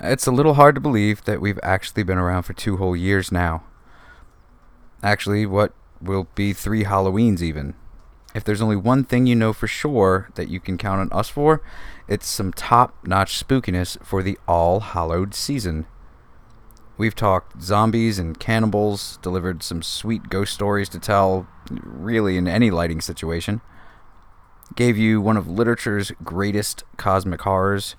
It's a little hard to believe that we've actually been around for two whole years now. Actually, what will be three Halloweens even. If there's only one thing you know for sure that you can count on us for, it's some top notch spookiness for the All Hallowed season. We've talked zombies and cannibals, delivered some sweet ghost stories to tell, really, in any lighting situation. Gave you one of literature's greatest cosmic horrors.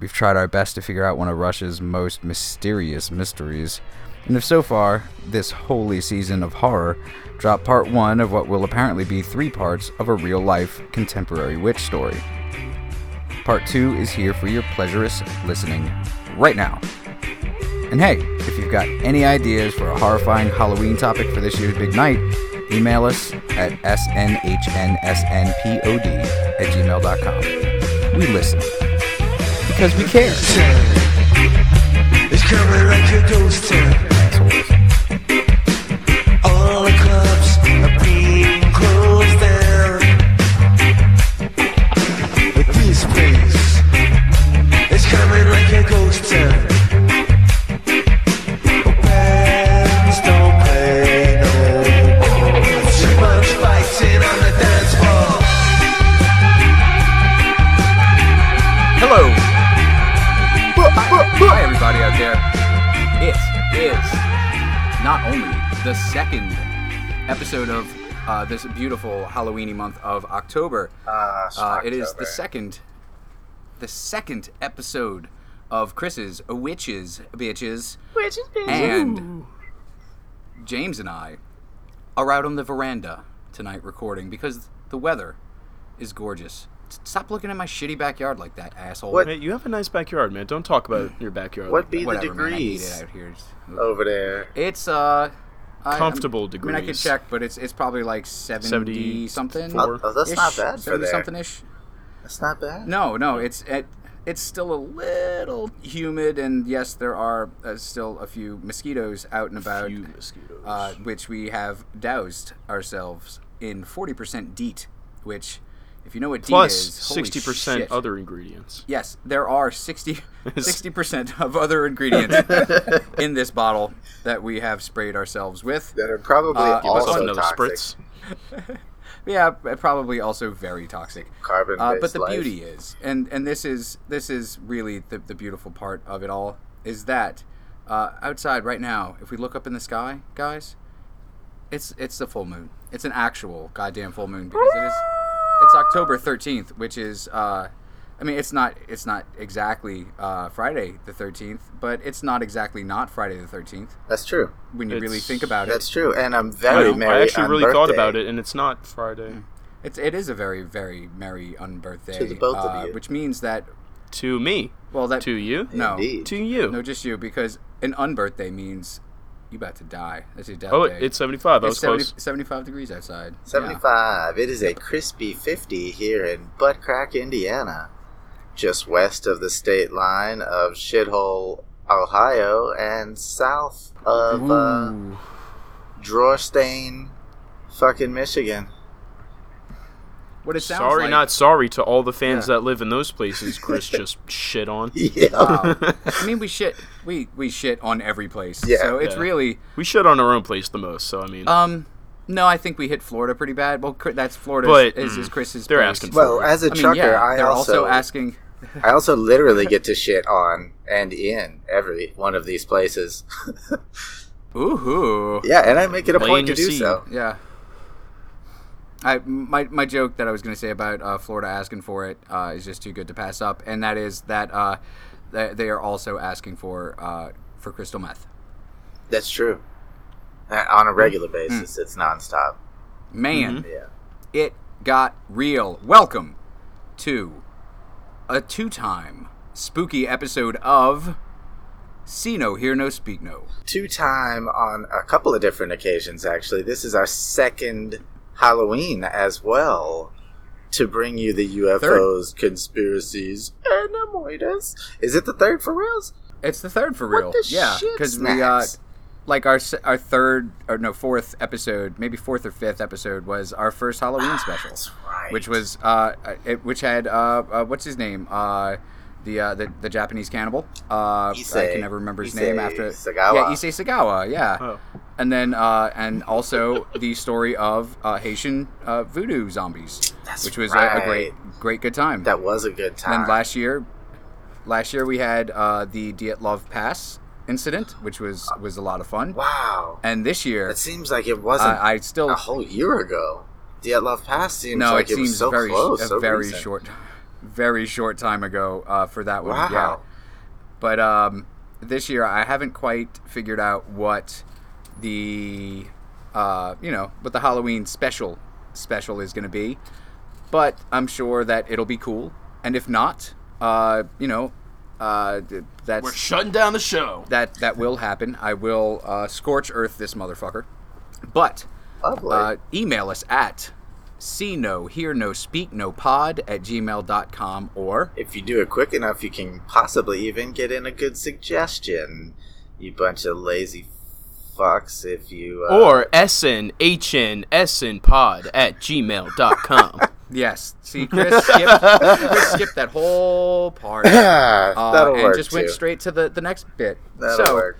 We've tried our best to figure out one of Russia's most mysterious mysteries. And if so far, this holy season of horror, drop part one of what will apparently be three parts of a real life contemporary witch story. Part two is here for your pleasurous listening right now. And hey, if you've got any ideas for a horrifying Halloween topic for this year's big night, email us at snhnsnpod at gmail.com. We listen because we care. It's coming like a ghost town. Not only the second episode of uh, this beautiful Halloweeny month of October. Uh, it is the second, the second episode of Chris's Witches Bitches. Witches Bitches. And James and I are out on the veranda tonight recording because the weather is gorgeous. S- Stop looking at my shitty backyard like that, asshole. What- Hey, you have a nice backyard, man. Don't talk about your backyard. What like be the Whatever, man, I hate degrees it out here. It's- over there? It's uh I- Comfortable I'm- I mean, I could check, but it's it's probably like 70, 70 something. four. Oh, that's not bad for there. something ish. That's not bad. No, no, it's it, it's still a little humid, and yes, there are uh, still a few mosquitoes out and about, Few mosquitoes. uh, which we have doused ourselves in forty percent DEET, which, if you know what Plus DEET is, sixty percent other ingredients. Yes, there are 60 percent of other ingredients in this bottle that we have sprayed ourselves with. That are probably Uh, give also toxic. spritz. Yeah, probably also very toxic. Carbon Uh, but the life. beauty is, and and this is this is really the, the beautiful part of it all, is that uh, outside right now, if we look up in the sky, guys, it's it's the full moon. It's an actual goddamn full moon because it is. It's October thirteenth, which is. Uh, I mean, it's not it's not exactly uh, Friday the thirteenth, but it's not exactly not Friday the thirteenth That's true. when you really think about it. That's true. And I'm very know, merry I actually on really thought about it, and it's not Friday. It's it is a very very merry unbirthday To the both of uh, you. which means that To me, well that to you, no Indeed. to you. no just you because an unbirthday means you about to die. That's your death oh, day. it's seventy-five. I It's was 70 close. 75 degrees outside. Yeah. 75. It is a crispy 50 here in Butt Crack, Indiana. Just west of the state line of Shithole, Ohio, and south of uh, Ooh. Fucking Michigan. What it sounds Sorry, like, not sorry to all the fans Yeah. that live in those places. Chris just shit on. Yeah. Wow. I mean, we shit we we shit on every place. Yeah. So it's Yeah. really We shit on our own place the most. So I mean, um. No, I think we hit Florida pretty bad. Well, that's Florida. But, is, is mm, Chris's. they're place. asking for Well, as a I mean, trucker, yeah, I they're also, also asking. I also literally get to shit on and in every one of these places. Ooh. yeah, and I make it a Laying point to do seed. so. Yeah. I my my joke that I was going to say about uh, Florida asking for it uh, is just too good to pass up, and that is that uh, they are also asking for uh, for crystal meth. That's true. On a Mm. regular basis, it's nonstop. Man, Yeah. it got real. Welcome to a two-time spooky episode of See No, Hear No, Speak No. two time on a couple of different occasions actually this is our second halloween as well to bring you the ufos conspiracies and amoitas is it the third for reals It's the third for What real. the yeah, because we uh, like our our third or no fourth episode, maybe fourth or fifth episode was our first Halloween special, That's right. which was uh, it, which had uh, uh what's his name uh. the uh, the, the Japanese cannibal. Uh, I Issei. can never remember his Issei name after. Sagawa. Yeah, Issei Sagawa. Yeah. Oh. And then uh, and also the story of uh, Haitian uh, voodoo zombies, That's which was a, a great great good time. That was a good time. And last year, last year we had uh, the Dyatlov Pass incident, which was was a lot of fun. wow. And this year, It seems like it wasn't I, still a whole year ago. Dyatlov Pass seems no, like it it, was seems so very close, a so very recent. short, very short time ago uh, for that one. Wow. Yeah. But um, this year I haven't quite figured out what the uh, you know what the Halloween special special is going to be. But I'm sure that it'll be cool. And if not, uh, you know, uh, that's We're shutting down the show. that that will happen. I will uh, scorch earth this motherfucker. But uh, email us at see no, hear no, speak no pod at gmail.com or if you do it quick enough, you can possibly even get in a good suggestion. You bunch of lazy fucks. If you uh, Or snhnsnpod pod at gmail.com. yes, see Chris skipped, Chris skipped that whole part uh, that'll and work just went straight to the, the next bit. That'll so work.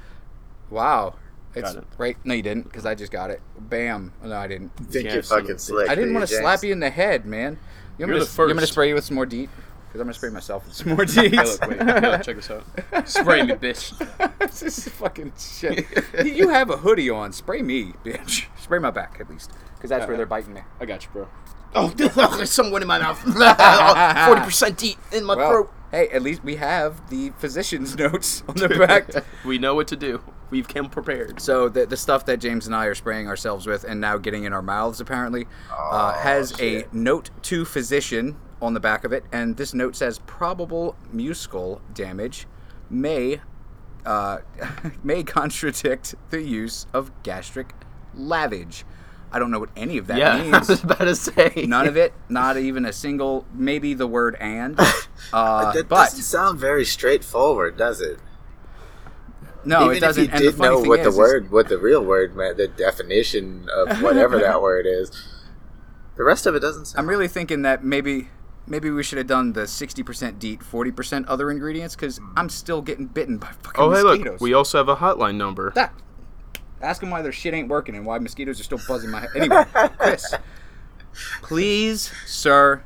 wow, it's it. right. No, you didn't because I just got it. Bam. No, I didn't. Think Yeah, you're fucking slick. I didn't want to slap you in the head, man. You want, You're me the to, you want me to spray you with some more DEET? Because I'm gonna spray myself with some more DEET. Hey, look, wait, look, check this out. Spray me, bitch. this is fucking shit. you have a hoodie on. Spray me, bitch. Spray my back at least, because that's where they're biting me. I got you, bro. Oh, there's someone in my mouth. 40% DEET in my Well, throat. hey, at least we have the physician's notes on the back. We know what to do. We've come prepared. so the the stuff that James and I are spraying ourselves with and now getting in our mouths apparently uh, has shit. a note to physician on the back of it, and this note says probable mucosal damage may uh, may contradict the use of gastric lavage. I don't know what any of that Yeah, I means. was about to say. None of it, not even a single, maybe the word and. Uh, That but doesn't sound very straightforward, does it? no, Even it doesn't. if you and the did funny know thing what is, the is- word, what the real word meant, the definition of whatever that word is, the rest of it doesn't sound. I'm really thinking that maybe maybe we should have done the 60% DEET, 40% other ingredients because I'm still getting bitten by fucking mosquitoes. Oh, hey, mosquitoes. look. We also have a hotline number. that. Ask them why their shit ain't working and why mosquitoes are still buzzing my head. Anyway, Chris, please, sir,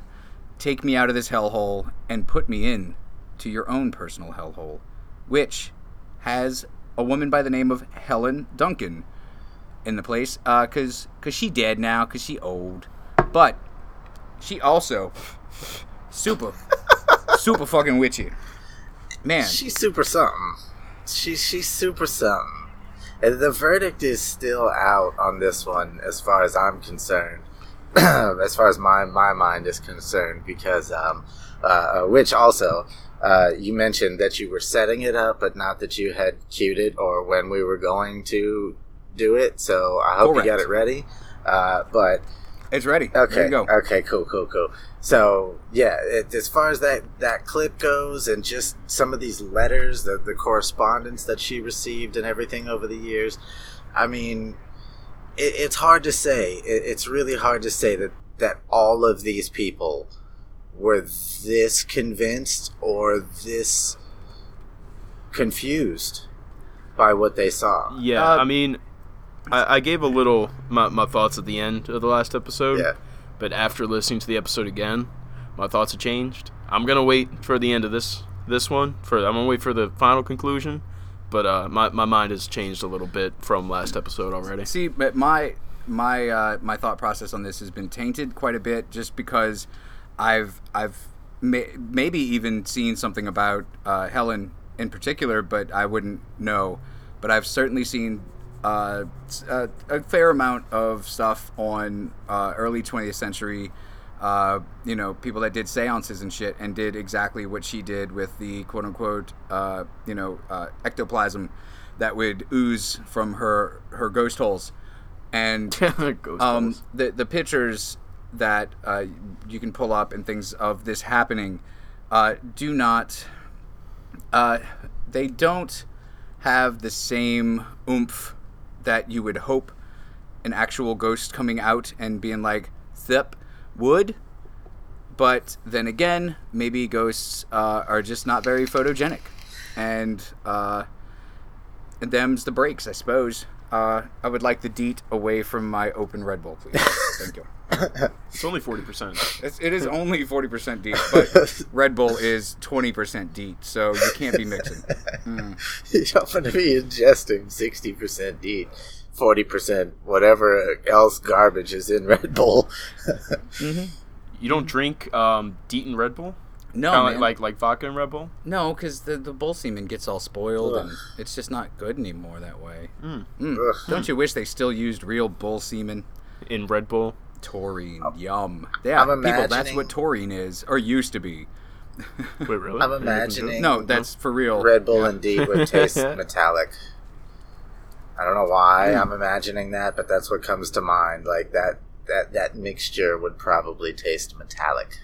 take me out of this hellhole and put me in to your own personal hellhole, which has a woman by the name of Helen Duncan in the place. Uh, cause, cause she dead now, cause she old, but she also super, super fucking witchy. Man, She's super something. She she's super something. And the verdict is still out on this one, as far as I'm concerned. as far as my my mind is concerned, because um, uh, which also. Uh, you mentioned that you were setting it up, but not that you had queued it or when we were going to do it. So I hope you got it ready. Uh, but it's ready. Okay. There you go. Okay. Cool. Cool. Cool. So yeah, it, as far as that that clip goes, and just some of these letters, the the correspondence that she received, and everything over the years, I mean, it, it's hard to say. It, it's really hard to say that that all of these people were this convinced or this confused by what they saw. Yeah, Uh, I mean, I, I gave a little my, my thoughts at the end of the last episode. Yeah. But after listening to the episode again, my thoughts have changed. I'm gonna wait for the end of this this one. For I'm gonna wait for the final conclusion. But uh, my my mind has changed a little bit from last episode already. See, but my my uh, my thought process on this has been tainted quite a bit, just because I've I've may, maybe even seen something about uh, Helen in particular, but I wouldn't know. But I've certainly seen uh, s- uh, a fair amount of stuff on uh, early 20th century. Uh, you know, people that did seances and shit and did exactly what she did with the quote unquote, uh, you know, uh, ectoplasm that would ooze from her her ghost holes. And Ghost um, holes. the the pictures that uh, you can pull up and things of this happening uh, do not uh, they don't have the same oomph that you would hope an actual ghost coming out and being like zip would but then again, maybe ghosts uh, are just not very photogenic, and uh, and them's the breaks, I suppose. Uh, I would like the deet away from my open Red Bull, please. Thank you. It's only forty percent. It's, it is only 40% DEET, but Red Bull is 20% DEET, so you can't be mixing. you don't want to be ingesting 60% DEET, 40% whatever else garbage is in Red Bull. You don't drink um, Deet and Red Bull? No, Kinda man. like, like like vodka and Red Bull. No, because the, the bull semen gets all spoiled and it's just not good anymore that way. Mm. Mm. Don't you wish they still used real bull semen? In Red Bull. Taurine, yum. Yeah, I'm people, that's what taurine is, or used to be. Wait, really? I'm Are you looking imagining- No, that's for real. Red Bull Yeah. and DEET would taste metallic. I don't know why I'm imagining that, but that's what comes to mind. Like that, that, that mixture would probably taste metallic.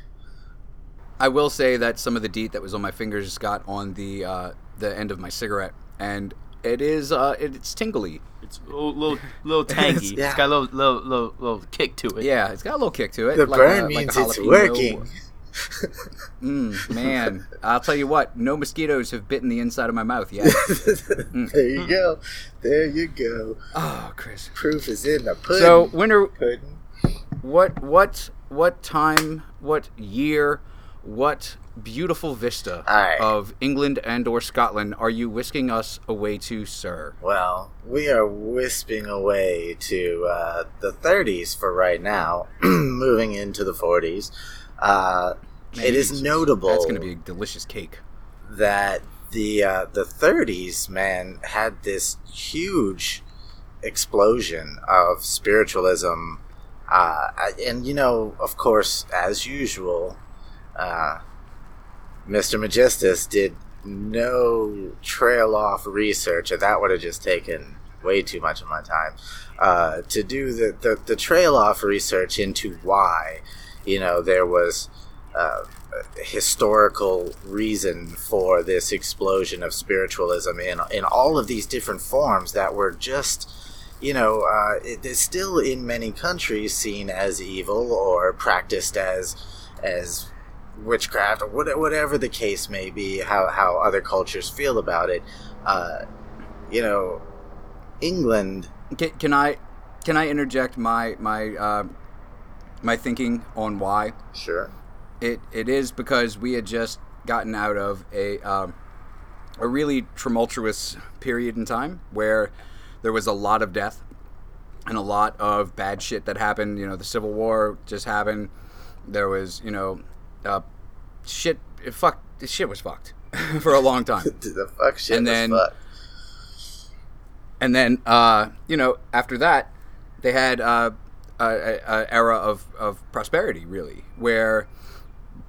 I will say that some of the deet that was on my fingers got on the uh, the end of my cigarette, and it is uh, it, it's tingly. It's a little little, little tangy. Yeah. It's got a little little little, little kick to it. Yeah, it's got a little kick to it. The like burn a- like means it's working. Mm, man, I'll tell you what, no mosquitoes have bitten the inside of my mouth yet. there you go. There you go. oh, Chris. Proof is in the pudding. So, winter, pudding. what, what, what time, what year, what beautiful vista Aye. of England and/or Scotland are you whisking us away to, sir? Well, we are wisping away to uh, the 30s for right now, moving into the 40s. Uh, it is notable That's going to be a delicious cake. that the uh, the 30s, man, had this huge explosion of spiritualism, uh, and you know, of course, as usual, uh, Mr. Magistus did no trail off research, and that would have just taken way too much of my time uh, to do the, the the trail off research into why, you know, there was. Uh, historical reason for this explosion of spiritualism in in all of these different forms that were just you know uh, it is still in many countries seen as evil or practiced as as witchcraft or what- whatever the case may be how how other cultures feel about it uh, you know England Can, can I can I interject my my uh, my thinking on why? sure It it is because we had just gotten out of a um, a really tumultuous period in time where there was a lot of death and a lot of bad shit that happened. You know, the Civil War just happened. There was you know, uh, shit. It fuck. Shit was fucked for a long time. the fuck shit And then- fuck. And then, uh, you know, after that, they had uh, a, a, a era of, of prosperity, really, where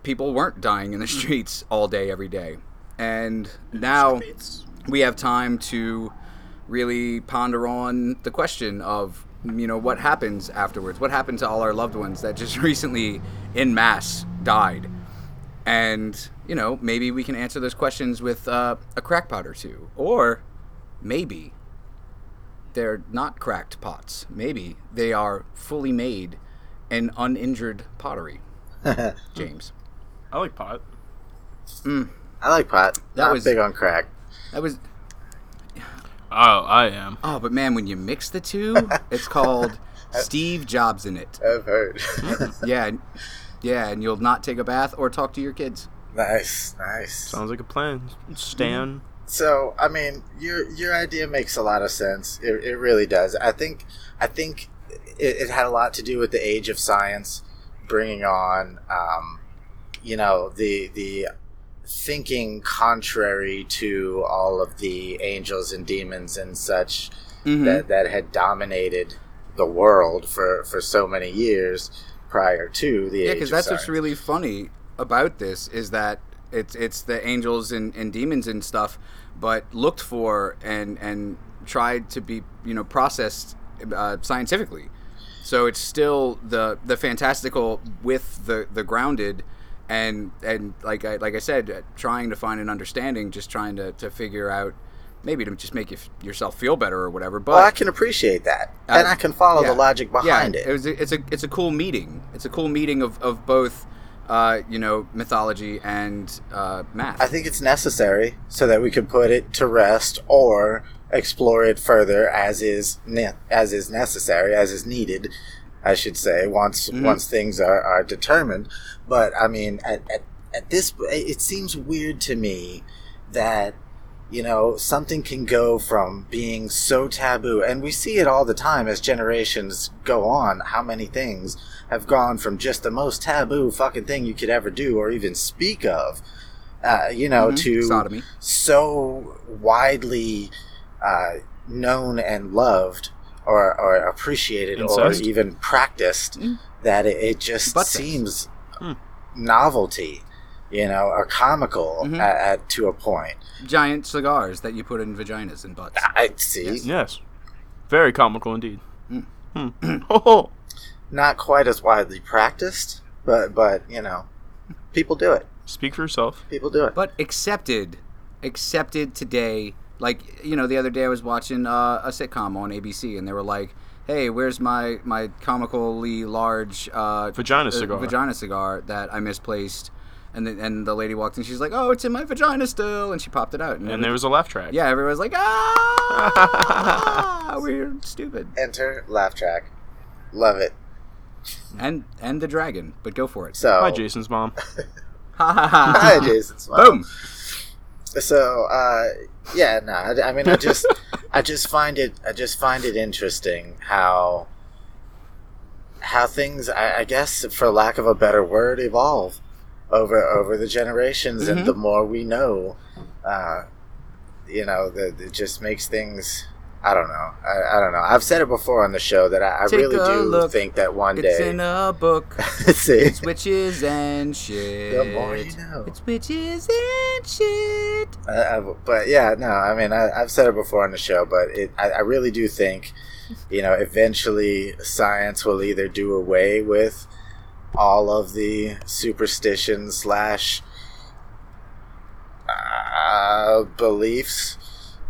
people weren't dying in the streets all day, every day. And now we have time to really ponder on the question of, you know, what happens afterwards? What happened to all our loved ones that just recently, in mass, died? And, you know, maybe we can answer those questions with uh, a crackpot or two. Or maybe they're not cracked pots. Maybe they are fully made and uninjured pottery. James. I like pot. I like pot That not was- big on crack That was Oh, I am. oh, but man, when you mix the two, it's called Steve Jobs in it. I've heard Yeah, and- yeah, and you'll not take a bath or talk to your kids. nice nice Sounds like a plan. Stan. So, I mean, your your idea makes a lot of sense. It, it really does. I think I think it, it had a lot to do with the age of science, bringing on, um, you know, the the thinking contrary to all of the angels and demons and such Mhm. that that had dominated the world for for so many years prior to the Yeah, because that's what's really funny about this is that it's it's the angels and, and demons and stuff, but looked for and and tried to be you know processed uh, scientifically. So it's still the the fantastical with the the grounded, and and like I like I said, trying to find an understanding, just trying to, to figure out maybe to just make you f- yourself feel better or whatever. But well, I can appreciate that, and I can follow yeah. the logic behind yeah, it. It was a, it's a it's a cool meeting. It's a cool meeting of, of both uh, you know, mythology and uh, math. I think it's necessary so that we can put it to rest or explore it further as is ne- as is necessary, as is needed, I should say, once Mhm. once things are, are determined. But I mean, at, at at this, it seems weird to me that you know something can go from being so taboo, and we see it all the time as generations go on. How many things have gone from just the most taboo fucking thing you could ever do or even speak of, uh, you know, Mhm. to sodomy. so widely uh, known and loved or, or appreciated Incest? or even practiced Mm. that it, it just Butt seems Hmm. novelty, you know, are comical Mhm. at, at to a point. Giant cigars that you put in vaginas and butts. I see. Yes. Very comical indeed. Mm. Oh, Not quite as widely practiced, but but you know, people do it. speak for yourself. People do it. but accepted accepted today like you know the other day i was watching uh, a sitcom on abc and they were like hey where's my my comically large uh, Vagina uh, cigar. vagina cigar that i misplaced and the, and the lady walked in she's like oh it's in my vagina still and she popped it out and, And there was a laugh track. yeah everyone's like ah we're stupid Enter laugh track. Love it. and and the dragon but go for it So Hi, Jason's mom. ha ha ha Hi, Jason's mom. boom so uh yeah no I, I mean i just i just find it i just find it interesting how how things I, I guess for lack of a better word evolve over over the generations Mhm. and the more we know uh you know that it just makes things i don't know I, I don't know i've said it before on the show that i, I really do look. think that one it's day in a book It's witches and shit. The more you know. It's witches and shit. Uh, uh, but yeah, no, I mean, I, I've said it before on the show, but it, I, I really do think, you know, eventually science will either do away with all of the superstition slash uh, beliefs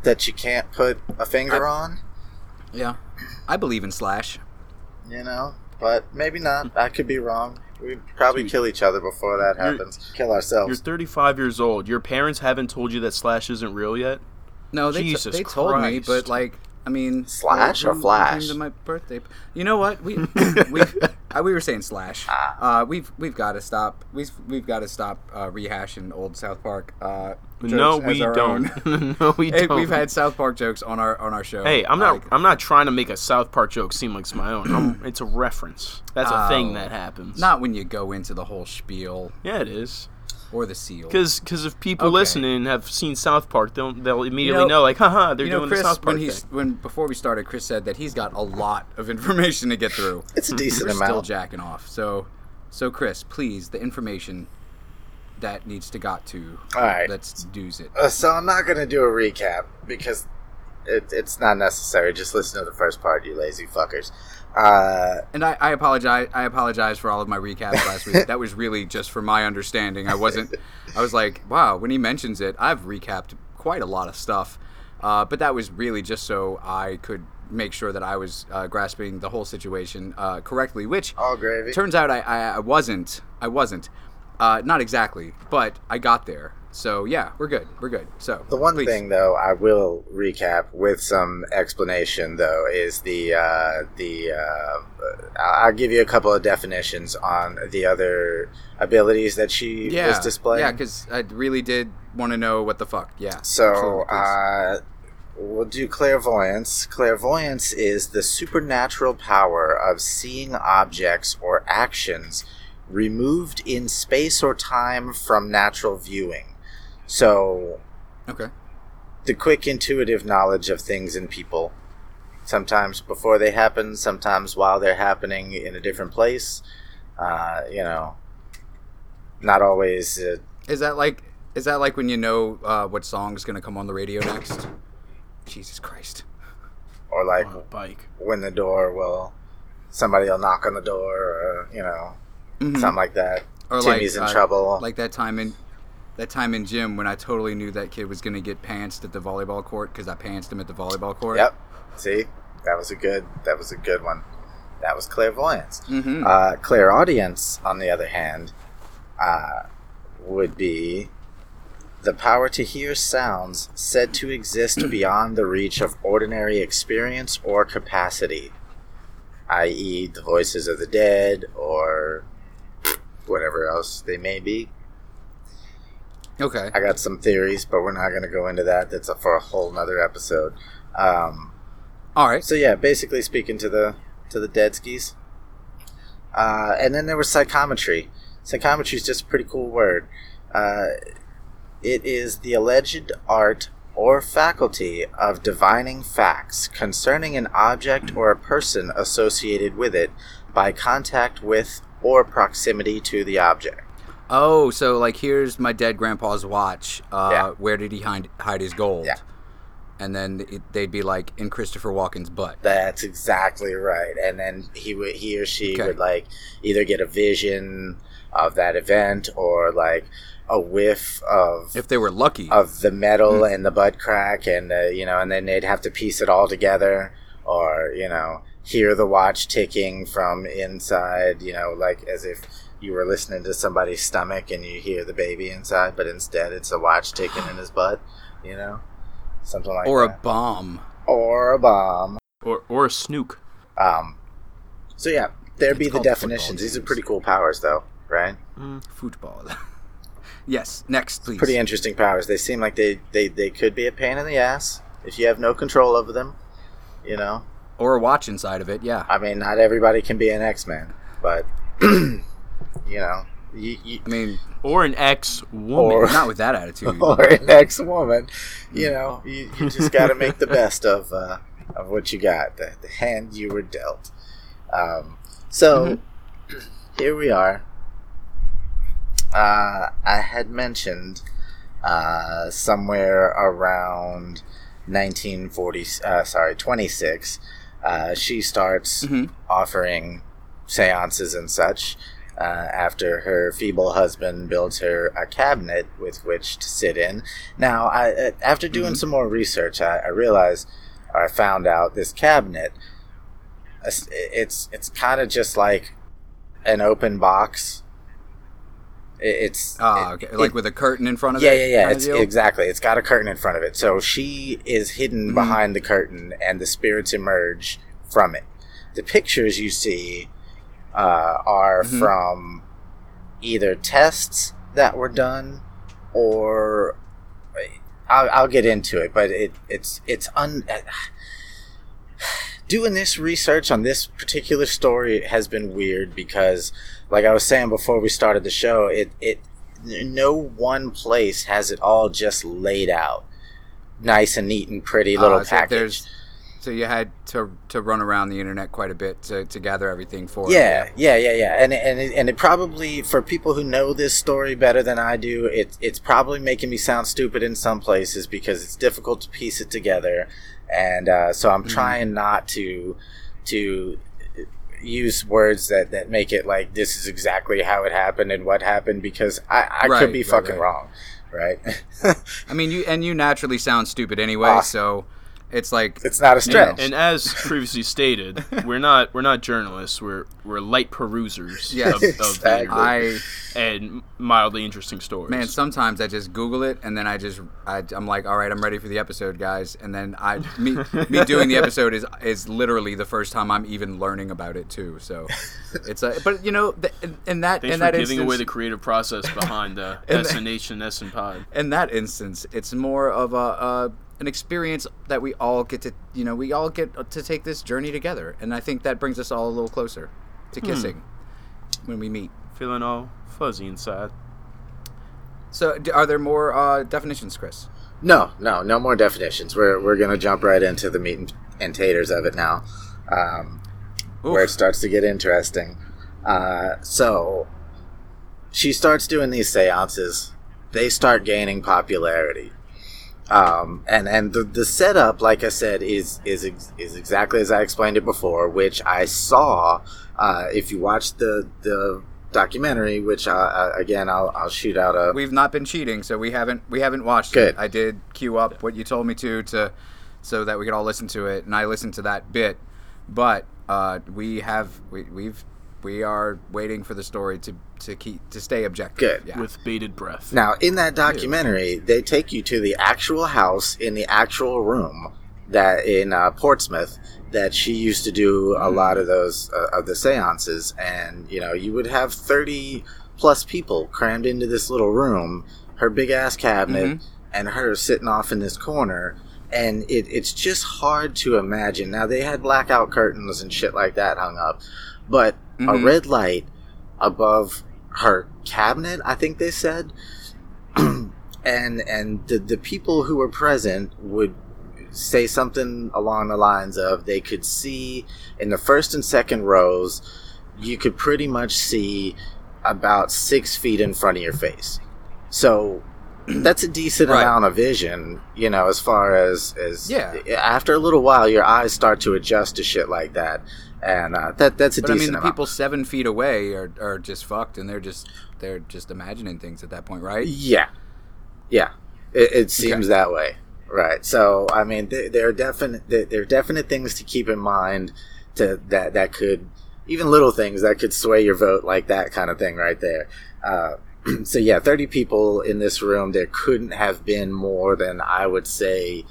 that you can't put a finger on, Yeah. I believe in Slash. you know, but maybe not. I could be wrong. We'd probably Dude. kill each other before that happens. Kill ourselves. You're 35 years old. Your parents haven't told you that Slash isn't real yet? No, they, t- Jesus they told me, but like, I mean, Slash who- or Flash? to my birthday. You know what? We we uh, we were saying Slash. Ah. Uh, we've we've got to stop. We've we've got to stop uh, rehashing old South Park. Uh, No, jokes we don't. no, we don't. we've had South Park jokes on our on our show. Hey, I'm not. Like, I'm not trying to make a South Park joke seem like it's my own. I'm, it's a reference. That's a thing Oh. that happens. not when you go into the whole spiel Yeah, it is. Or the seal. Because if people Okay. listening have seen South Park, they'll they'll immediately know- know, like, haha, they're you know, doing Chris, the South Park when he's thing. when before we started, Chris said that he's got a lot of information to get through. It's a decent We're still jacking off. So, so Chris, please, the information that needs to got to. All right. Let's do's it. Uh, so I'm not going to do a recap because it, it's not necessary. Just listen to the first part, you lazy fuckers. Uh, And I, I apologize. I apologize for all of my recaps last week. That was really just for my understanding. I wasn't. I was like, wow. When he mentions it, I've recapped quite a lot of stuff. Uh, but that was really just so I could make sure that I was uh, grasping the whole situation uh, correctly. Which all gravy. turns out I, I, I wasn't. I wasn't. Uh, not exactly, but I got there. So yeah, we're good. We're good. So the one please. thing, though, I will recap with some explanation, though, is the uh, the. Uh, I'll give you a couple of definitions on the other abilities that she yeah, was displaying. yeah, because I really did want to know what the fuck. Yeah. So, uh, we'll do clairvoyance. Clairvoyance is the supernatural power of seeing objects or actions removed in space or time from natural viewing. So, okay. the quick intuitive knowledge of things and people. Sometimes before they happen, sometimes while they're happening in a different place. Uh, you know, not always. Uh, Is that like is that like when you know uh, what song's gonna come on the radio next? Jesus Christ. or like On a bike. when the door will somebody will knock on the door or you know Mhm. something like that Or timmy's like, in uh, trouble Like that time in that time in gym when I totally knew that kid was gonna get pantsed at the volleyball court because I pantsed him at the volleyball court. yep see that was a good that was a good one that was clairvoyance Mm-hmm. uh, clairaudience on the other hand uh, would be the power to hear sounds said to exist beyond the reach of ordinary experience or capacity, i.e., the voices of the dead or whatever else they may be. Okay. I got some theories, but we're not going to go into that. That's a, for a whole nother episode. Um, All right. so yeah, basically speaking to the to the dead skis. Uh, and then there was psychometry. Psychometry is just a pretty cool word. Uh, it is the alleged art or faculty of divining facts concerning an object or a person associated with it by contact with or proximity to the object. Oh, so like here's my dead grandpa's watch. Uh, Yeah. Where did he hide, hide his gold? Yeah. And then it, they'd be like in Christopher Walken's butt. That's exactly right. And then he would he or she Okay. would like either get a vision of that event or like a whiff of If they were lucky. of the metal and the butt crack and uh, you know and then they'd have to piece it all together or you know hear the watch ticking from inside you know like as if you were listening to somebody's stomach and you hear the baby inside but instead it's a watch ticking in his butt you know something like or a bomb. or a bomb Or or a snook. um so yeah there'd be the definitions these are pretty cool powers though right Football. yes. Next, please. pretty interesting powers. They seem like they, they, they could be a pain in the ass if you have no control over them. You know, or a watch inside of it. Yeah. I mean, not everybody can be an X Man, but you know, you, you, I mean, Or an ex woman. Not with that attitude. or an ex woman. you know, you, you just got to make the best of uh, of what you got, the, the hand you were dealt. Um, so here we are. Uh, I had mentioned uh, somewhere around 1940, uh, sorry, 26. Uh, she starts Mhm. offering seances and such uh, after her feeble husband built her a cabinet with which to sit in. Now, I, uh, after doing some more research, I, I realized, or I found out this cabinet. It's it's, it's kind of just like an open box. It's Ah, okay. it- Like with a curtain in front of yeah, it. yeah, yeah. It's exactly. It's got a curtain in front of it, so she is hidden Mhm. behind the curtain, and the spirits emerge from it. The pictures you see uh, are Mhm. from either tests that were done, or I'll, I'll get into it. But it, it's it's un. Doing this research on this particular story has been weird because, like I was saying before we started the show, it it no one place has it all just laid out nice and neat and pretty little Ah, so package there's- So you had to to run around the internet quite a bit to, to gather everything for. it, yeah yeah yeah yeah and and it, and it probably for people who know this story better than i do it, it's probably making me sound stupid in some places because it's difficult to piece it together and uh, so i'm trying not to to use words that that make it like this is exactly how it happened and what happened because i i Right, could be right, fucking right. wrong right I mean, you and you naturally sound stupid anyway, Ah. so it's like it's not a stretch And as previously stated, we're not we're not journalists. We're we're light perusers Yes. of, of Exactly. internet I and mildly interesting stories. man, sometimes I just Google it and then I just I, I'm like, all right, I'm ready for the episode, guys. And then I me me doing the episode is is literally the first time I'm even learning about it too. So it's a but you know th- in, in that Thanks in for that giving instance, away the creative process behind uh, And S the- and Nation S and Pod. in that instance, it's more of a, a an experience that we all get to, you know, we all get to take this journey together, and I think that brings us all a little closer to kissing when we meet. Feeling all fuzzy inside. So, d- are there more uh, definitions, Chris? No, no, no more definitions. We're we're gonna jump right into the meat and, and taters of it now, um, where it starts to get interesting. Uh, so she starts doing these seances. They start gaining popularity, um, and and the, the setup, like I said, is is ex- is exactly as I explained it before, which I saw. Uh, if you watch the the documentary, which uh, uh, again I'll I'll shoot out a We've not been cheating, so we haven't we haven't watched Good. it. I did queue up what you told me to to so that we could all listen to it, and I listened to that bit. But uh, we have we, we've we are waiting for the story to to keep to stay objective. Good. Yeah. with bated breath. Now, in that documentary, they take you to the actual house in the actual room that in uh, Portsmouth that she used to do a lot of those uh, of the seances, and you know, you would have thirty plus people crammed into this little room, her big ass cabinet, and her sitting off in this corner. And it, it's just hard to imagine. Now they had blackout curtains and shit like that hung up, but a Mhm. red light above her cabinet, I think they said, and and the the people who were present would say something along the lines of they could see in the first and second rows, you could pretty much see about six feet in front of your face. So that's a decent Right. amount of vision, you know, as far as as Yeah. After a little while, your eyes start to adjust to shit like that, and uh, that that's a But I mean, the amount. people seven feet away are, are just fucked, and they're just they're just imagining things at that point, right? Yeah, yeah. It, it seems that way, right? So, I mean, there, there are definite there, there are definite things to keep in mind to that that could even little things that could sway your vote, like that kind of thing, right there. Uh, so, yeah, thirty people in this room. There couldn't have been more than I would say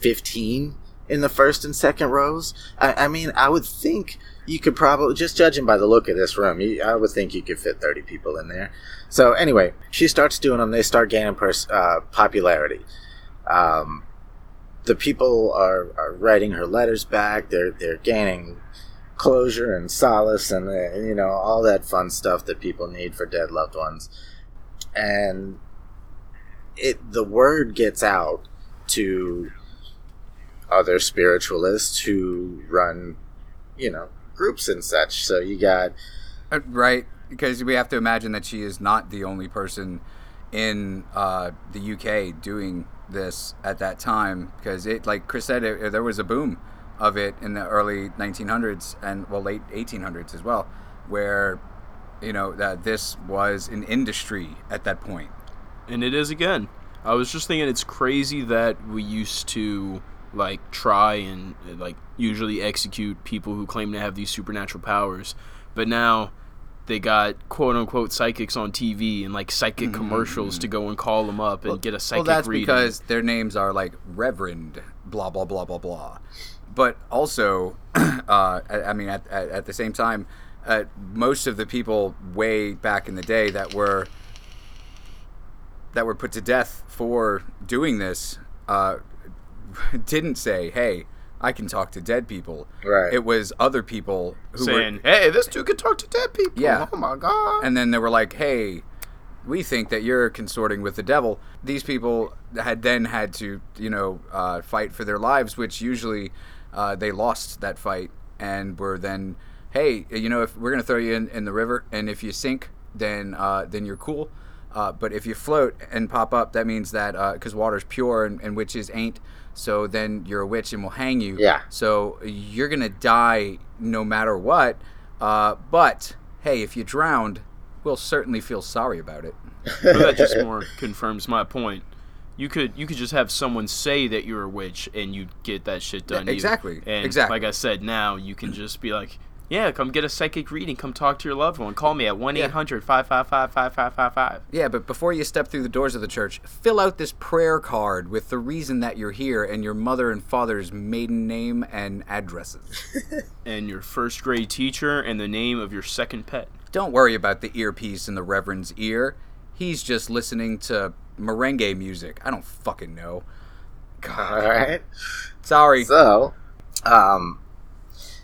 fifteen in the first and second rows. I, I mean, I would think you could probably just judging by the look of this room, you, I would think you could fit thirty people in there. So anyway, she starts doing them. They start gaining pers- uh, popularity. Um, the people are, are writing her letters back. They're they're gaining closure and solace and uh, you know all that fun stuff that people need for dead loved ones. And it the word gets out to other spiritualists who run, you know, groups and such. So you got Uh, right? Because we have to imagine that she is not the only person in uh, the UK doing this at that time. Because it, like Chris said, it, there was a boom of it in the early 1900s and well, late 1800s as well, where you know that this was an industry at that point. and it is again. I was just thinking it's crazy that we used to like try and like usually execute people who claim to have these supernatural powers, but now they got quote unquote psychics on TV and like psychic commercials to go and call them up and get a psychic Mm-hmm. well, that's reading. because their names are like Reverend, blah blah blah blah blah. But also, uh, I, I mean, at, at, at the same time, uh, most of the people way back in the day that were that were put to death for doing this uh, didn't say, "Hey, I can talk to dead people." Right. It was other people who saying, were, "Hey, this dude can talk to dead people." Yeah. Oh my god. and then they were like, "Hey, we think that you're consorting with the devil." These people had then had to, you know, uh, fight for their lives, which usually uh, they lost that fight and were then, "Hey, you know, if we're gonna throw you in, in the river, and if you sink, then uh, then you're cool." Uh, but if you float and pop up, that means that because water's pure and, and witches ain't, so then you're a witch and we'll hang you. Yeah. So you're gonna die no matter what. Uh, but hey, if you drowned, we'll certainly feel sorry about it. but that just more confirms my point. You could you could just have someone say that you're a witch and you get that shit done. to you. exactly, And exactly. like I said, now you can just be like, yeah, come get a psychic reading. Come talk to your loved one. Call me at 1 800 555 5555. Yeah, but before you step through the doors of the church, fill out this prayer card with the reason that you're here and your mother and father's maiden name and addresses. and your first grade teacher and the name of your second pet. Don't worry about the earpiece in the Reverend's ear. He's just listening to merengue music. I don't fucking know. all God. right. Sorry. So, um,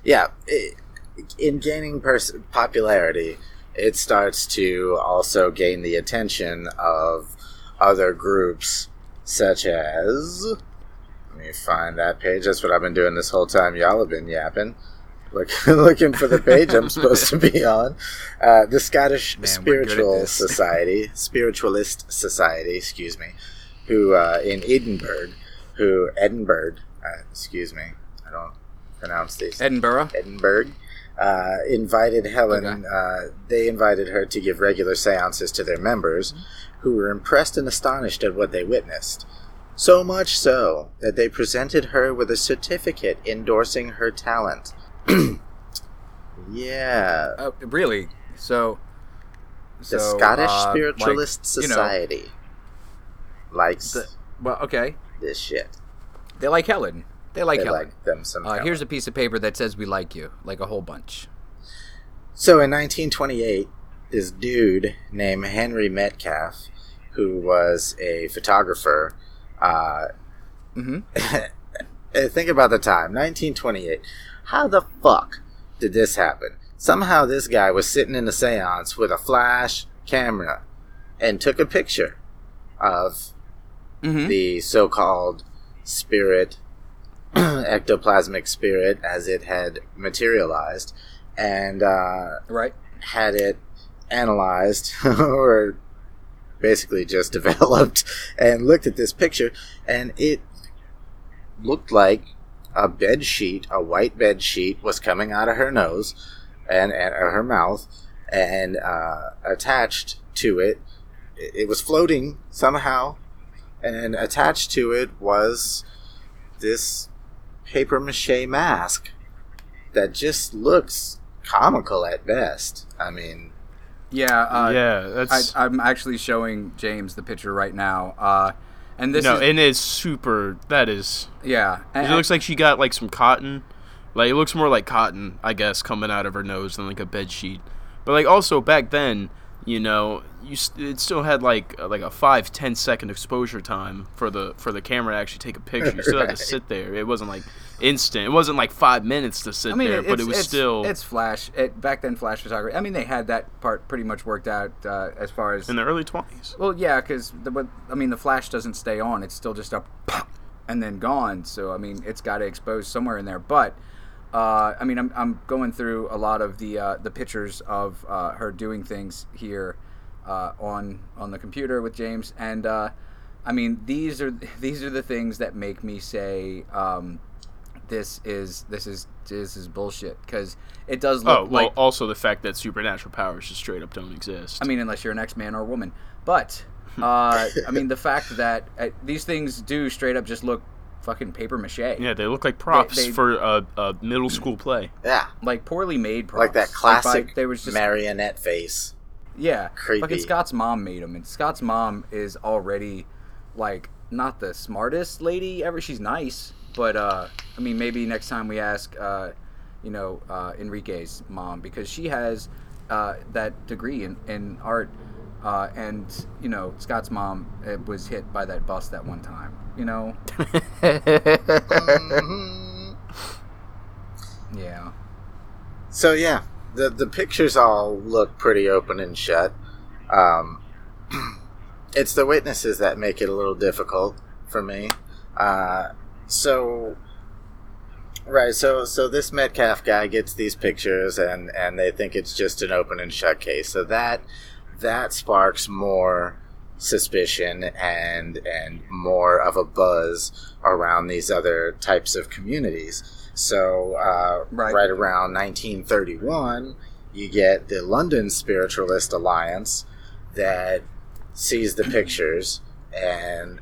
yeah, i in gaining pers- popularity, it starts to also gain the attention of other groups, such as. Let me find that page. That's what I've been doing this whole time. Y'all have been yapping. Look, looking for the page I'm supposed to be on. Uh, the Scottish Man, we're good at Spiritual. Society, Spiritualist Society, excuse me, who uh, in Edinburgh, who Edinburgh, uh, excuse me, I don't pronounce these. Edinburgh. Edinburgh uh, invited Helen. Okay. Uh, they invited her to give regular seances to their members, who were impressed and astonished at what they witnessed. So much so that they presented her with a certificate endorsing her talent. Yeah. Uh, really? So. The so, Scottish uh, Spiritualist like, you know, Society likes the- well, okay. this shit. They like Helen. They like They Helen. like them some. uh, here's a piece of paper that says we like you, like a whole bunch. So in 1928, this dude named Henry Metcalf, who was a photographer, uh, Mm-hmm. Uh, think about the time 1928 how the fuck did this happen somehow this guy was sitting in a seance with a flash camera and took a picture of Mm-hmm. the so-called spirit ectoplasmic spirit as it had materialized and uh, Right. had it analyzed or basically just developed and looked at this picture and it looked like a bed sheet a white bed sheet was coming out of her nose and, and her mouth and uh, attached to it it was floating somehow and attached to it was this paper mache mask that just looks comical at best i mean Yeah. Uh, yeah, I, that's I'm actually showing James the picture right now. Uh, and this no, is and it's super. That is. yeah. And, It looks like she got like some cotton. Like it looks more like cotton, I guess, coming out of her nose than like a bed sheet. But like also back then, you know, you st- it still had like uh, like a five ten second exposure time for the for the camera to actually take a picture. You still had to sit there. It wasn't like instant. It wasn't like five minutes to sit I mean, there, but it was it's- still it's flash. It, back then, flash photography. I mean, they had that part pretty much worked out uh, as far as in the early twenties. Well, yeah, because but I mean the flash doesn't stay on; it's still just a pop and then gone. So I mean, it's got to expose somewhere in there. But uh, I mean, I'm, I'm going through a lot of the uh, the pictures of uh, her doing things here uh, on on the computer with James, and uh, I mean these are these are the things that make me say um, this is this is this is bullshit because it does look Oh well, like also the fact that supernatural powers just straight up don't exist. I mean, unless you're an X-Man or a woman. But uh, I mean, the fact that uh, these things do straight up just look fucking paper mache. yeah, they look like props they- for a, a middle school play. yeah Like poorly made props. like that by- classic there was just marionette face yeah. creepy. Fucking Scott's mom made them, and Scott's mom is already like not the smartest lady ever. She's nice, but uh, I mean, maybe next time we ask, uh, you know, uh, Enrique's mom because she has uh, that degree in, in art. Uh, and you know Scott's mom uh, was hit by that bus that one time. You know, yeah. So yeah, the the pictures all look pretty open and shut. Um, it's the witnesses that make it a little difficult for me. Uh, so right, so so this Metcalf guy gets these pictures and and they think it's just an open and shut case. So that that sparks more suspicion and and more of a buzz around these other types of communities. So uh, Right. right around 1931, you get the London Spiritualist Alliance that sees the pictures and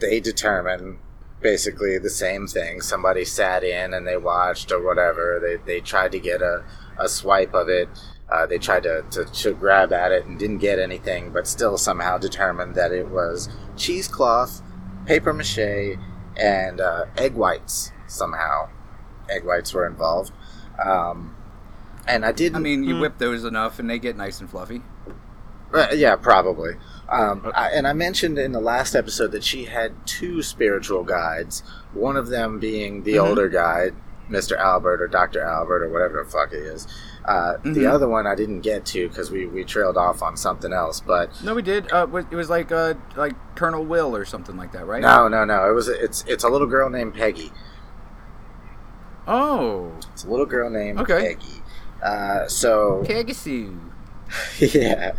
they determine basically the same thing. Somebody sat in and they watched or whatever. They, they tried to get a, a swipe of it. Uh, they tried to, to, to grab at it and didn't get anything, but still somehow determined that it was cheesecloth, paper mache, and uh, egg whites somehow. Egg whites were involved. Um, and I didn't. I mean, you Hmm. whip those enough, and they get nice and fluffy. Uh, yeah, probably. Um, I, and I mentioned in the last episode that she had two spiritual guides. One of them being the Mhm. older guide, Mr. Albert or Dr. Albert or whatever the fuck he is. Uh, The Mhm. other one I didn't get to because we, we trailed off on something else. But No, we did. Uh, it was like uh, like Colonel Will or something like that, right? no, no, no. It was it's it's a little girl named Peggy. Oh, It's a little girl named Okay. Peggy. Uh, so Peggy Sue. yeah.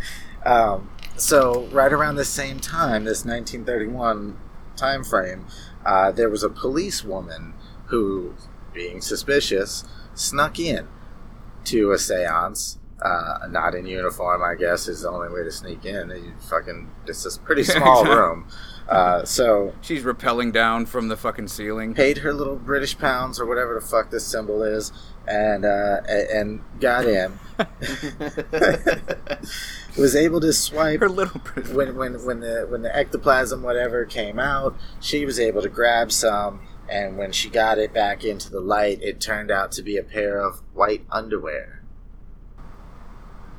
Um, so right around the same time, this 1931 time frame, uh, there was a policewoman who, being suspicious, snuck in to a séance. Uh, not in uniform, I guess, is the only way to sneak in. You fucking, it's a pretty small room. Uh, so She's rappelling down from the fucking ceiling. paid her little British pounds or whatever the fuck this symbol is, and uh, and got in. was able to swipe Her little British- when when when the when the ectoplasm whatever came out. She was able to grab some, and when she got it back into the light, it turned out to be a pair of white underwear.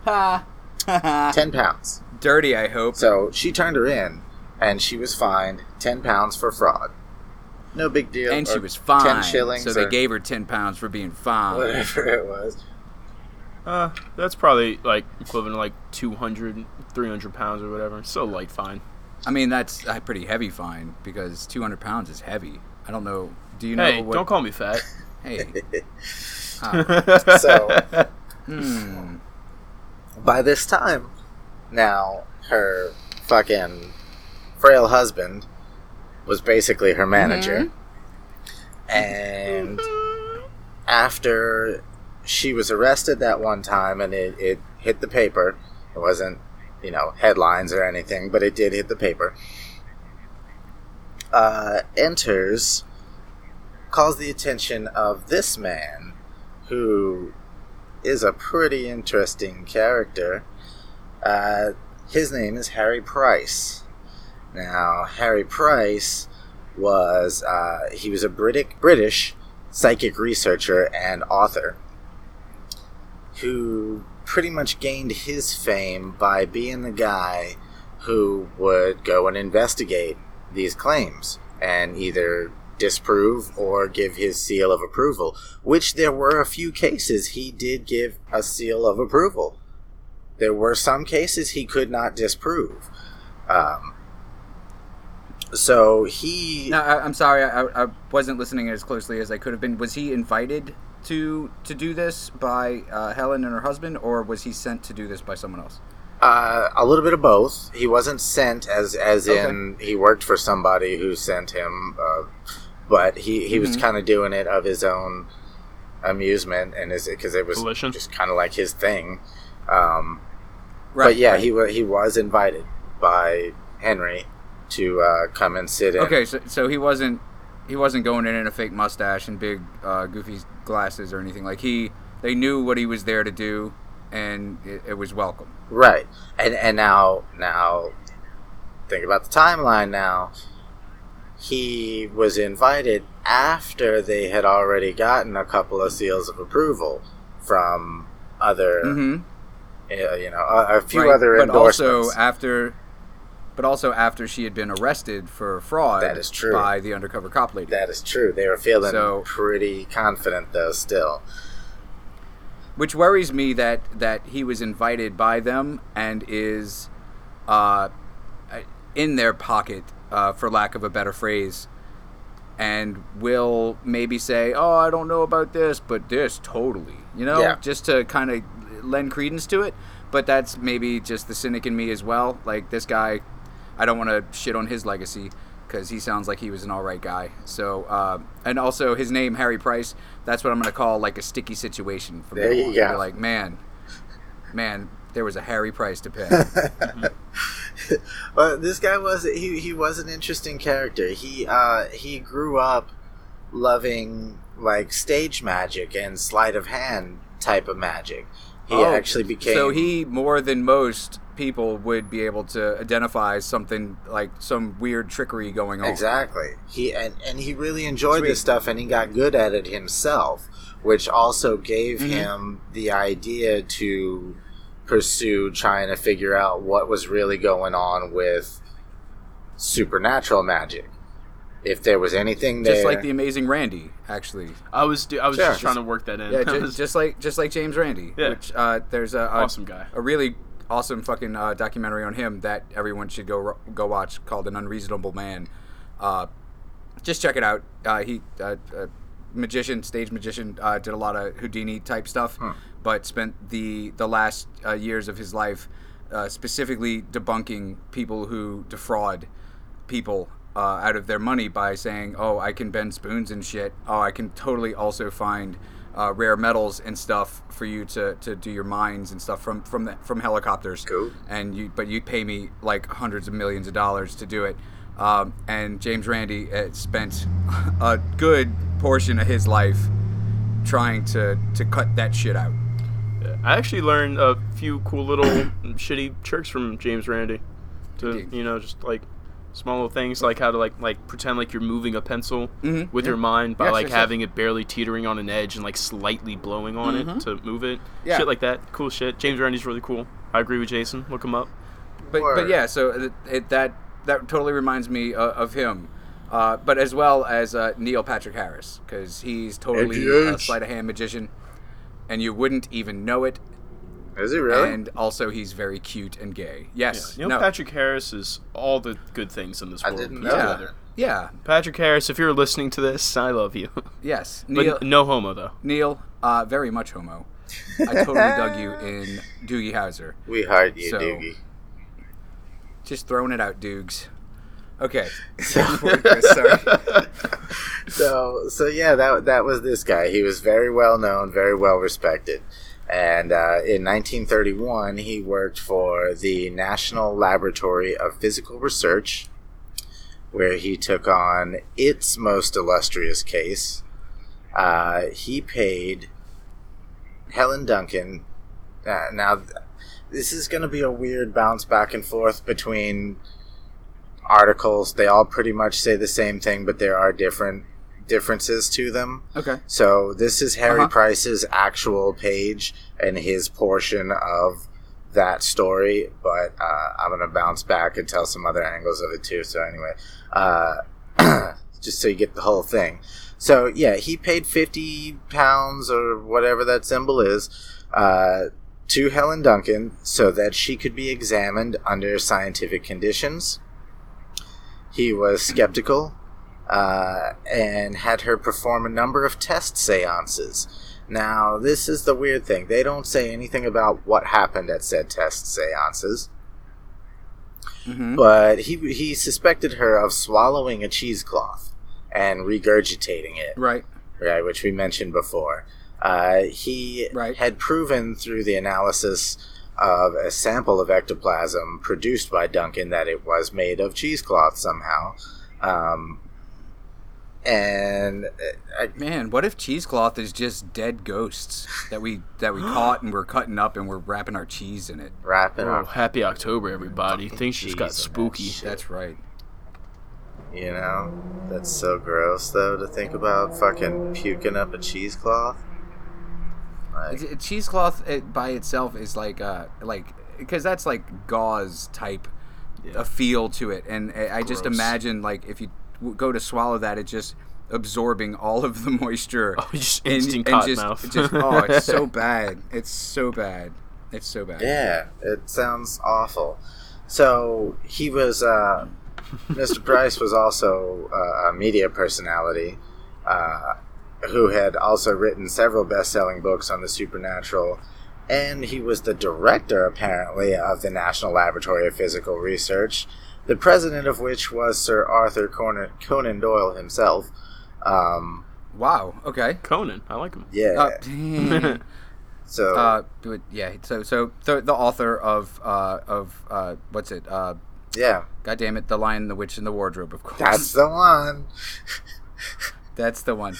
Ha. Ten pounds. Dirty, I hope. So she turned her in, and she was fined ten pounds for fraud. No big deal. and she was fine. Ten shillings. so they or gave her ten pounds for being fined. whatever it was. Uh, that's probably like equivalent to like 200, 300 pounds or whatever. So light fine. I mean, that's a pretty heavy fine because two hundred pounds is heavy. I don't know. Do you know Hey, what? don't call me fat. Hey. So Hmm. by this time, now her fucking frail husband was basically her manager, and after she was arrested that one time and it, it hit the paper, it wasn't you know headlines or anything, but it did hit the paper. Uh, enters calls the attention of this man who is a pretty interesting character. Uh, his name is Harry Price. Now, Harry Price was uh, he was a British British psychic researcher and author who pretty much gained his fame by being the guy who would go and investigate these claims and either disprove or give his seal of approval, which there were a few cases he did give a seal of approval. There were some cases he could not disprove. Um, so he. No, I, I'm sorry. I, I wasn't listening as closely as I could have been. Was he invited to to do this by uh, Helen and her husband, or was he sent to do this by someone else? Uh, a little bit of both. He wasn't sent as as Okay. in he worked for somebody who sent him, uh, but he he was Mhm. kind of doing it of his own amusement and is because it was Volition. just kind of like his thing. Um, but yeah, he wa he was invited by Henry to uh, come and sit in. Okay, so, so he wasn't he wasn't going in in a fake mustache and big uh, goofy glasses or anything. Like he, they knew what he was there to do, and it, it was welcome. Right. And and now now think about the timeline now. He was invited after they had already gotten a couple of seals of approval from other Mm-hmm. uh, you know a, a few Right, other but endorsements. also after, but also after she had been arrested for fraud. That is true. by the undercover cop lady. that is true. They were feeling So- pretty confident though still. Which worries me that that he was invited by them and is uh, in their pocket, uh, for lack of a better phrase, and will maybe say, "Oh, I don't know about this, but this totally," you know, Yeah. just to kind of lend credence to it. But that's maybe just the cynic in me as well. Like this guy, I don't want to shit on his legacy because he sounds like he was an all right guy. So, uh, and also his name Harry Price. That's what I'm gonna call like a sticky situation. From There now you go. Like, man, man, there was a Harry price to pay. But this guy was he, he was an interesting character. He uh, he grew up loving like stage magic and sleight of hand type of magic. He Oh, actually became So he more than most people would be able to identify something like some weird trickery going on. exactly he and and he really enjoyed Sweet. this stuff and he got good at it himself, which also gave Mhm. him the idea to pursue trying to figure out what was really going on with supernatural magic. If there was anything there, Just like the amazing Randi, actually. I was I was Sure. just trying to work that in. Yeah, just, just like just like James Randi. Yeah. Which uh, there's a, a awesome guy. a really awesome fucking uh, documentary on him that everyone should go go watch called An Unreasonable Man. Uh, just check it out. Uh, he uh, uh, magician, stage magician, uh, did a lot of Houdini type stuff, but spent the the last uh, years of his life uh, specifically debunking people who defraud people uh, out of their money by saying, "Oh, I can bend spoons and shit. Oh, I can totally also find uh, rare metals and stuff for you to, to do your mines and stuff from from the, from helicopters. Cool. And you, but you pay me like hundreds of millions of dollars to do it. Um, and James Randi uh, spent a good portion of his life trying to, to cut that shit out. I actually learned a few cool little shitty tricks from James Randi. To Indeed. you know, just like small little things like how to like like pretend like you're moving a pencil Mhm, with yeah. your mind by Yes, like yes, yes. having it barely teetering on an edge and like slightly blowing on it to move it. Mm-hmm. Yeah. Shit like that. Cool shit. James Randi's really cool. I agree with Jason. Look him up. But Word. but yeah, so it, it, that that totally reminds me uh, of him. Uh, but as well as uh, Neil Patrick Harris, because he's totally a sleight of hand magician, and you wouldn't even know it. Is he really? And also, he's very cute and gay. Yes, Neil no, Patrick Harris is all the good things in this I world. didn't know yeah, yeah, Patrick Harris, if you're listening to this, I love you. yes. but Neil, no homo though. Neil, uh, very much homo. I totally dug you in Doogie Howser. we hired you, So- Doogie. Just throwing it out, Doogs. Okay. Sorry. so so yeah, that that was this guy. He was very well known, very well respected. And uh, in 1931, he worked for the National Laboratory of Psychical Research, where he took on its most illustrious case. Uh, he paid Helen Duncan. Uh, now, this is going to be a weird bounce back and forth between articles. They all pretty much say the same thing, but there are different differences to them. Okay. So this is Harry Uh-huh. Price's actual page and his portion of that story, but uh, I'm gonna bounce back and tell some other angles of it too. So anyway, uh, just so you get the whole thing. So yeah, he paid fifty pounds or whatever that symbol is uh, to Helen Duncan so that she could be examined under scientific conditions. He was skeptical uh, and had her perform a number of test seances. Now, this is the weird thing. They don't say anything about what happened at said test seances, hmm but he, he suspected her of swallowing a cheesecloth and regurgitating it, Right. right, which we mentioned before. Uh, he Right. had proven through the analysis of a sample of ectoplasm produced by Duncan that it was made of cheesecloth somehow. Um, and uh, I, Man, what if cheesecloth is just dead ghosts that we that we caught and we're cutting up and we're wrapping our cheese in it? wrapping Oh, up, happy October, everybody. Things just got cheese and that spooky. That's right. you know, that's so gross though to think about fucking puking up a cheesecloth. Like, It's- cheesecloth it, by itself is like uh like because that's like gauze type a feel to it, and I I just imagine like if you w- go to swallow that, it's just absorbing all of the moisture. Oh, just and- instant and cotton just, mouth. just oh, it's so bad. It's so bad. It's so bad. Yeah, it sounds awful. So he was, uh, Mr. Price was also uh, a media personality uh, who had also written several best selling books on the supernatural. And he was the director, apparently, of the National Laboratory of Psychical Research, the president of which was Sir Arthur Conan, Conan Doyle himself. Um, Wow. Okay. Conan, I like him. yeah. Uh, so uh, but yeah. So so the, the author of uh of uh what's it uh yeah, God damn it, The Lion, the Witch, and the Wardrobe, of course. that's the one. That's the one.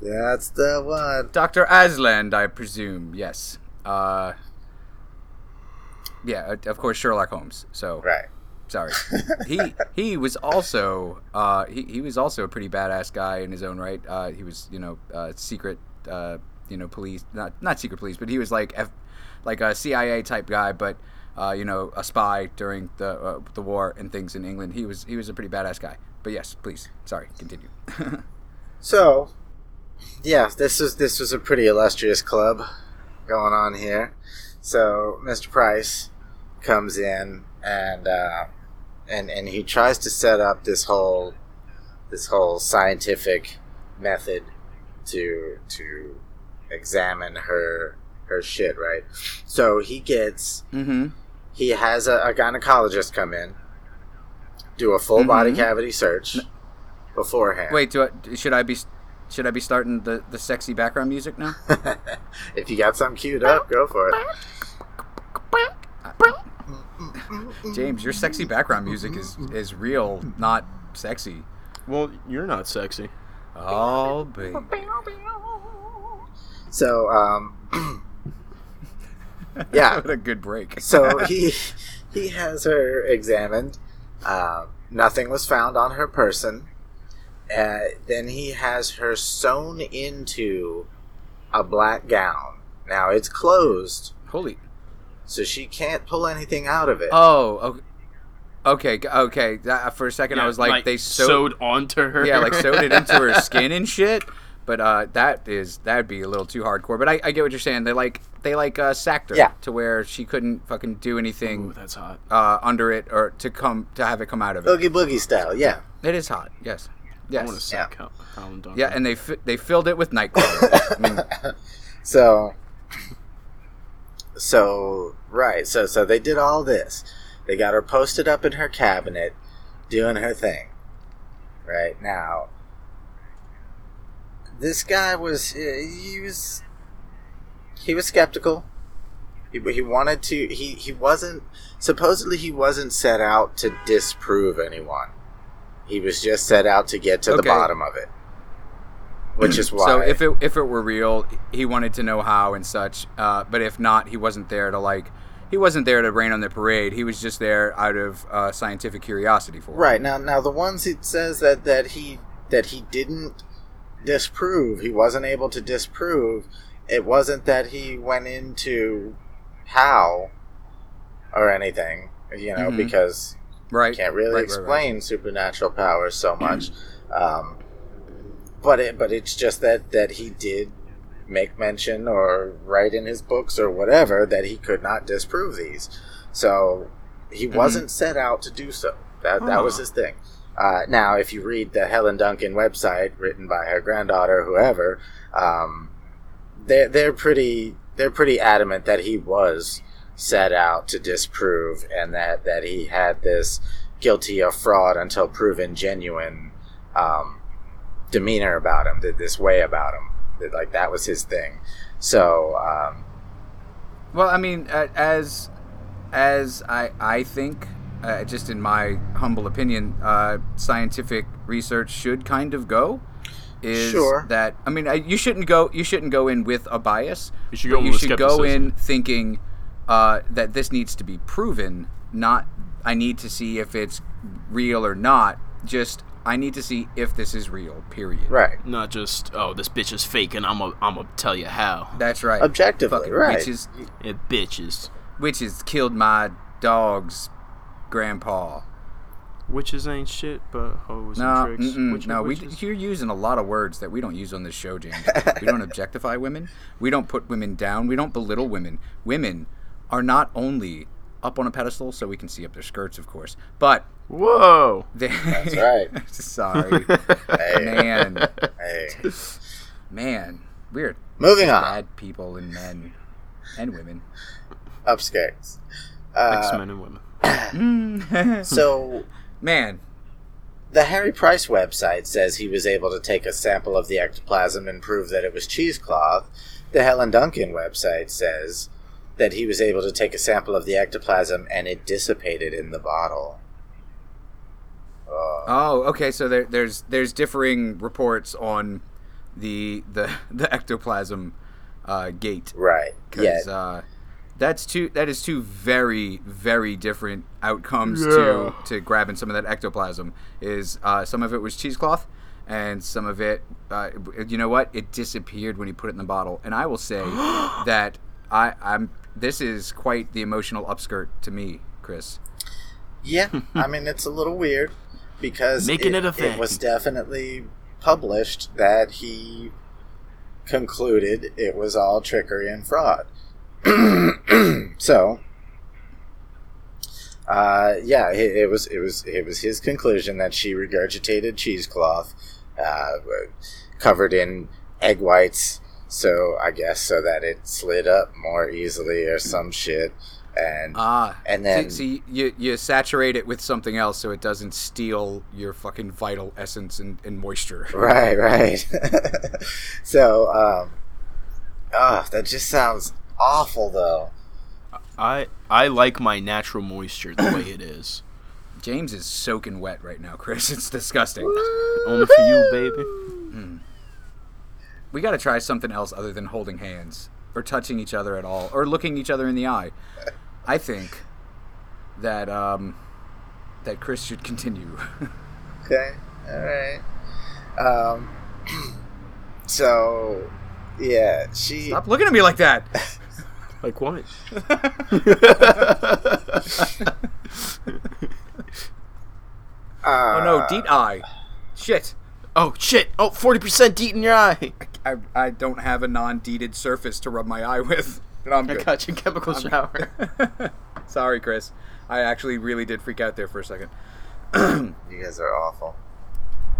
That's the one. Dr. Asland, I presume. Yes. Uh, yeah, uh, of course, Sherlock Holmes. So, Right. Sorry. he he was also uh, he, he was also a pretty badass guy in his own right. Uh, he was you know uh, secret uh, you know police not not secret police, but he was like F, like a CIA type guy, but uh, you know a spy during the uh, the war and things in England. He was he was a pretty badass guy. But yes, please. Sorry, continue. So, yeah, this was this was a pretty illustrious club going on here. So Mr. Price comes in and uh, and and he tries to set up this whole this whole scientific method to to examine her her shit, right? So he gets mm-hmm. he has a, a gynecologist come in, do a full body Mhm. cavity search beforehand. Wait, do I, should I be should I be starting the, the sexy background music now? if you got something queued up, go for it. James, your sexy background music is is real, not sexy. Well, you're not sexy. Oh, baby. So, um, yeah. what a good break. So he he has her examined. Uh, nothing was found on her person. Uh, then he has her sewn into a black gown. Now it's closed, Holy. So she can't pull anything out of it. Oh, okay. Okay, okay. That- for a second, I was like, they sewed, sewed onto her. yeah, like sewed it into her skin and shit. But uh, that is that'd be a little too hardcore. But I, I get what you're saying. They like they like uh, sacked her Yeah. to where she couldn't fucking do Ooh, anything that's hot. uh, under it or to come to have it come out of it. Boogie boogie style, yeah. It is hot. Yes. I want to Yes. suck Hel- Helen Duncan. Yeah, and they fi- they filled it with nightcrawlers. I mean, So, so right, so so they did all this. They got her posted up in her cabinet, doing her thing. Right now, this guy was uh, he was he was skeptical. He, he wanted to. He he wasn't supposedly he wasn't set out to disprove anyone. He was just set out to get to the bottom of it. Which is why So if it if it were real, he wanted to know how and such. Uh, but if not, he wasn't there to like. He wasn't there to rain on the parade. He was just there out of uh, scientific curiosity for. it. Right now, now the ones it says that that he that he didn't disprove, he wasn't able to disprove. It wasn't that he went into how or anything, you know, Mhm. because Right. can't really Right, right, explain right. supernatural powers so much. um, but it, but it's just that that he did make mention or write in his books or whatever that he could not disprove these. So he Mm-hmm. wasn't set out to do so. That that was his thing. Uh, now, if you read the Helen Duncan website, written by her granddaughter, whoever, um, they're they're pretty they're pretty adamant that he was set out to disprove and that that he had this guilty of fraud until proven genuine um, demeanor about him, th- this way about him, that, like that was his thing. So um, Well, I mean, uh, as as I I think, uh, just in my humble opinion, uh, scientific research should kind of go. Is Sure. that I mean, uh, you shouldn't go you shouldn't go in with a bias. You should go in you with should go in thinking uh, that this needs to be proven. Not I need to see if it's real or not. Just I need to see if this is real. Period. right, Not just oh this bitch is fake and I'm a I'm gonna tell you how. That's right. objectively, Fucking right. Witches, It bitches. witches killed my dog's grandpa. Witches ain't shit, but hoes No, and tricks. mm-mm, Witch- no, we, witches. you're using a lot of words that we don't use on this show, James. we don't objectify women. We don't put women down. We don't belittle women. Women are not only up on a pedestal so we can see up their skirts, of course, but Whoa. they. That's right. Sorry, Hey, man, hey. man, we're Moving on, bad people and men and women. upskirts. X Uh, men and women. so man, The Harry Price website says he was able to take a sample of the ectoplasm and prove that it was cheesecloth. The Helen Duncan website says that he was able to take a sample of the ectoplasm and it dissipated in the bottle. Uh, Oh, okay. So there, there's there's differing reports on the the the ectoplasm uh, gate right. Yeah. uh, that's two that is two very very different outcomes Yeah. to to grabbing some of that ectoplasm. Is uh, some of it was cheesecloth. And some of it, uh, you know what? It disappeared when he put it in the bottle. And I will say that I, I'm. This is quite the emotional upskirt to me, Chris. Yeah. I mean, it's a little weird because Making it a it thing. was definitely published that he concluded it was all trickery and fraud. so, uh, yeah, it, it was it was it was his conclusion that she regurgitated cheesecloth, uh, covered in egg whites. So I guess so that it slid up more easily or some shit, and Ah, And then- see, see, you you saturate it with something else so it doesn't steal your fucking vital essence and, and moisture. Right, right. so, um, ah, that just sounds awful, though. I I like my natural moisture the way it is. James is soaking wet right now, Chris. It's disgusting. Only for you, baby. We got to try something else other than holding hands or touching each other at all or looking each other in the eye. I think that um, that Chris should continue. Okay. All right. Um. So, yeah, she. Stop looking at me like that. Like what? Uh, Oh no, DEET eye. Shit. Oh shit! Oh, 40% DEET in your eye. I, I don't have a non-deeded surface to rub my eye with. But I'm I good. got you chemical shower. Sorry, Chris. I actually really did freak out there for a second. You guys are awful.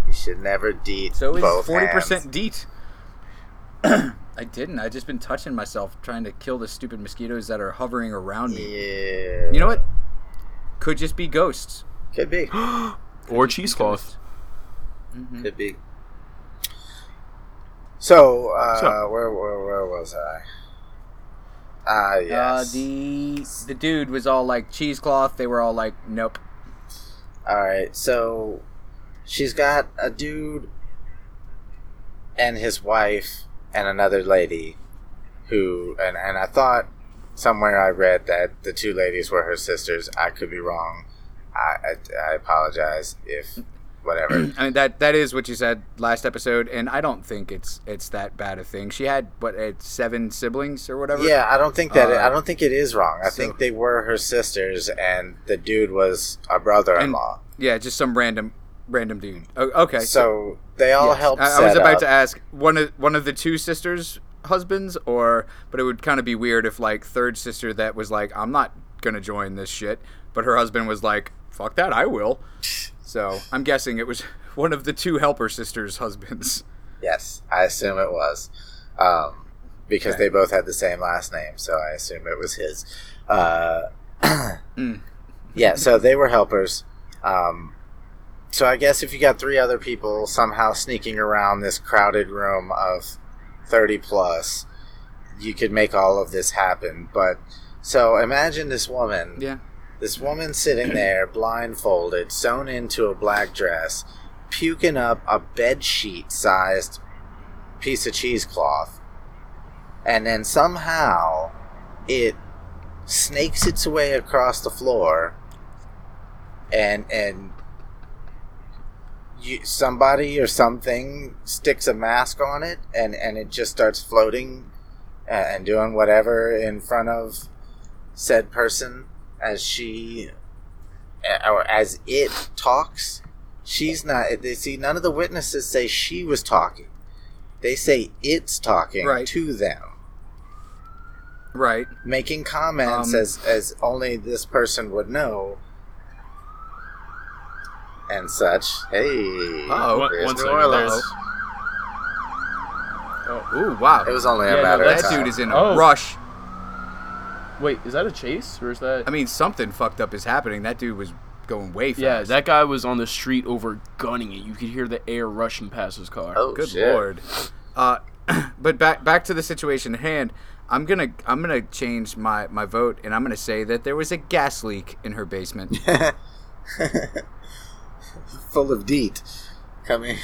You should never DEET So is forty percent DEET. I didn't. I just been touching myself trying to kill the stupid mosquitoes that are hovering around me. Yeah. You know what? Could just be ghosts. Could be. or cheesecloth. Mm-hmm. Could be. So, uh, So- where, where where was I? Ah, yes. Uh, the the dude was all like cheesecloth. They were all like, nope. All right, so she's got a dude and his wife and another lady who and and I thought somewhere I read that the two ladies were her sisters. I could be wrong. I I, I apologize if whatever. I mean that that is what you said last episode, and I don't think it's it's that bad a thing. She had what uh, seven siblings or whatever. yeah, I don't think that it, Uh, I don't think it is wrong. I so- think they were her sisters and the dude was a brother-in-law. yeah, just some random random dude. Oh, okay, so they all yes. helped. I, I was about up- to ask one of one of the two sisters' husbands, or but it would kind of be weird if like third sister that was like, I'm not gonna join this shit, but her husband was like, fuck that, I will. So I'm guessing it was one of the two helper sisters' husbands. Yes, I assume it was, um, because Okay. they both had the same last name, so I assume it was his. Uh, Mm. Yeah, so they were helpers. Um, so I guess if you got three other people somehow sneaking around this crowded room of thirty plus, you could make all of this happen. But so imagine this woman. Yeah. This woman sitting there, blindfolded, sewn into a black dress, puking up a bed sheet sized piece of cheesecloth, and then somehow it snakes its way across the floor, and and you, somebody or something sticks a mask on it, and and it just starts floating uh, and doing whatever in front of said person as she uh, or as it talks she's not they see none of the witnesses say she was talking they say it's talking Right. to them Right. making comments Um, as as only this person would know and such hey Uh-oh. There's New Orleans. there's- Ooh, wow. it was only a Yeah, no, matter that of time dude is in a Oh. rush. Wait, is that a chase or is that? I mean, something fucked up is happening. That dude was going way fast. yeah, that guy was on the street over gunning it. You could hear the air rushing past his car. oh Good shit. lord. Uh, but back back to the situation at hand. I'm gonna I'm gonna change my my vote, and I'm gonna say that there was a gas leak in her basement. full of DEET coming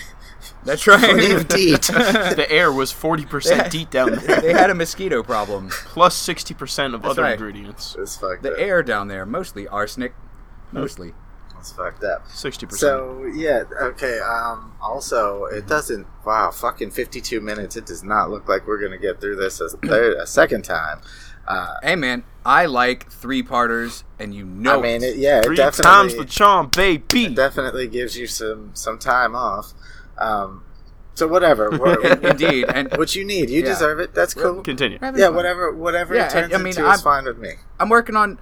That's right. full of DEET the air was 40% Yeah. deep down there, they had a mosquito problem. plus 60% of That's other right. ingredients. it's fucked The up air down there, mostly arsenic, mostly. it's fucked up 60%. So yeah, okay. Um, also, it doesn't. Wow, fucking fifty-two minutes. It does not look like we're gonna get through this a third, a second time. Uh, Hey man, I like three parters, and you know I mean, it. it, yeah, Three it definitely, times the charm, baby. it definitely gives you some some time off. Um, so whatever, Indeed, and what you need, you Yeah. deserve it. That's cool. Continue. We're Yeah, fun. whatever, whatever Yeah, it turns I- I mean, into I'm- is fine with me. I'm working on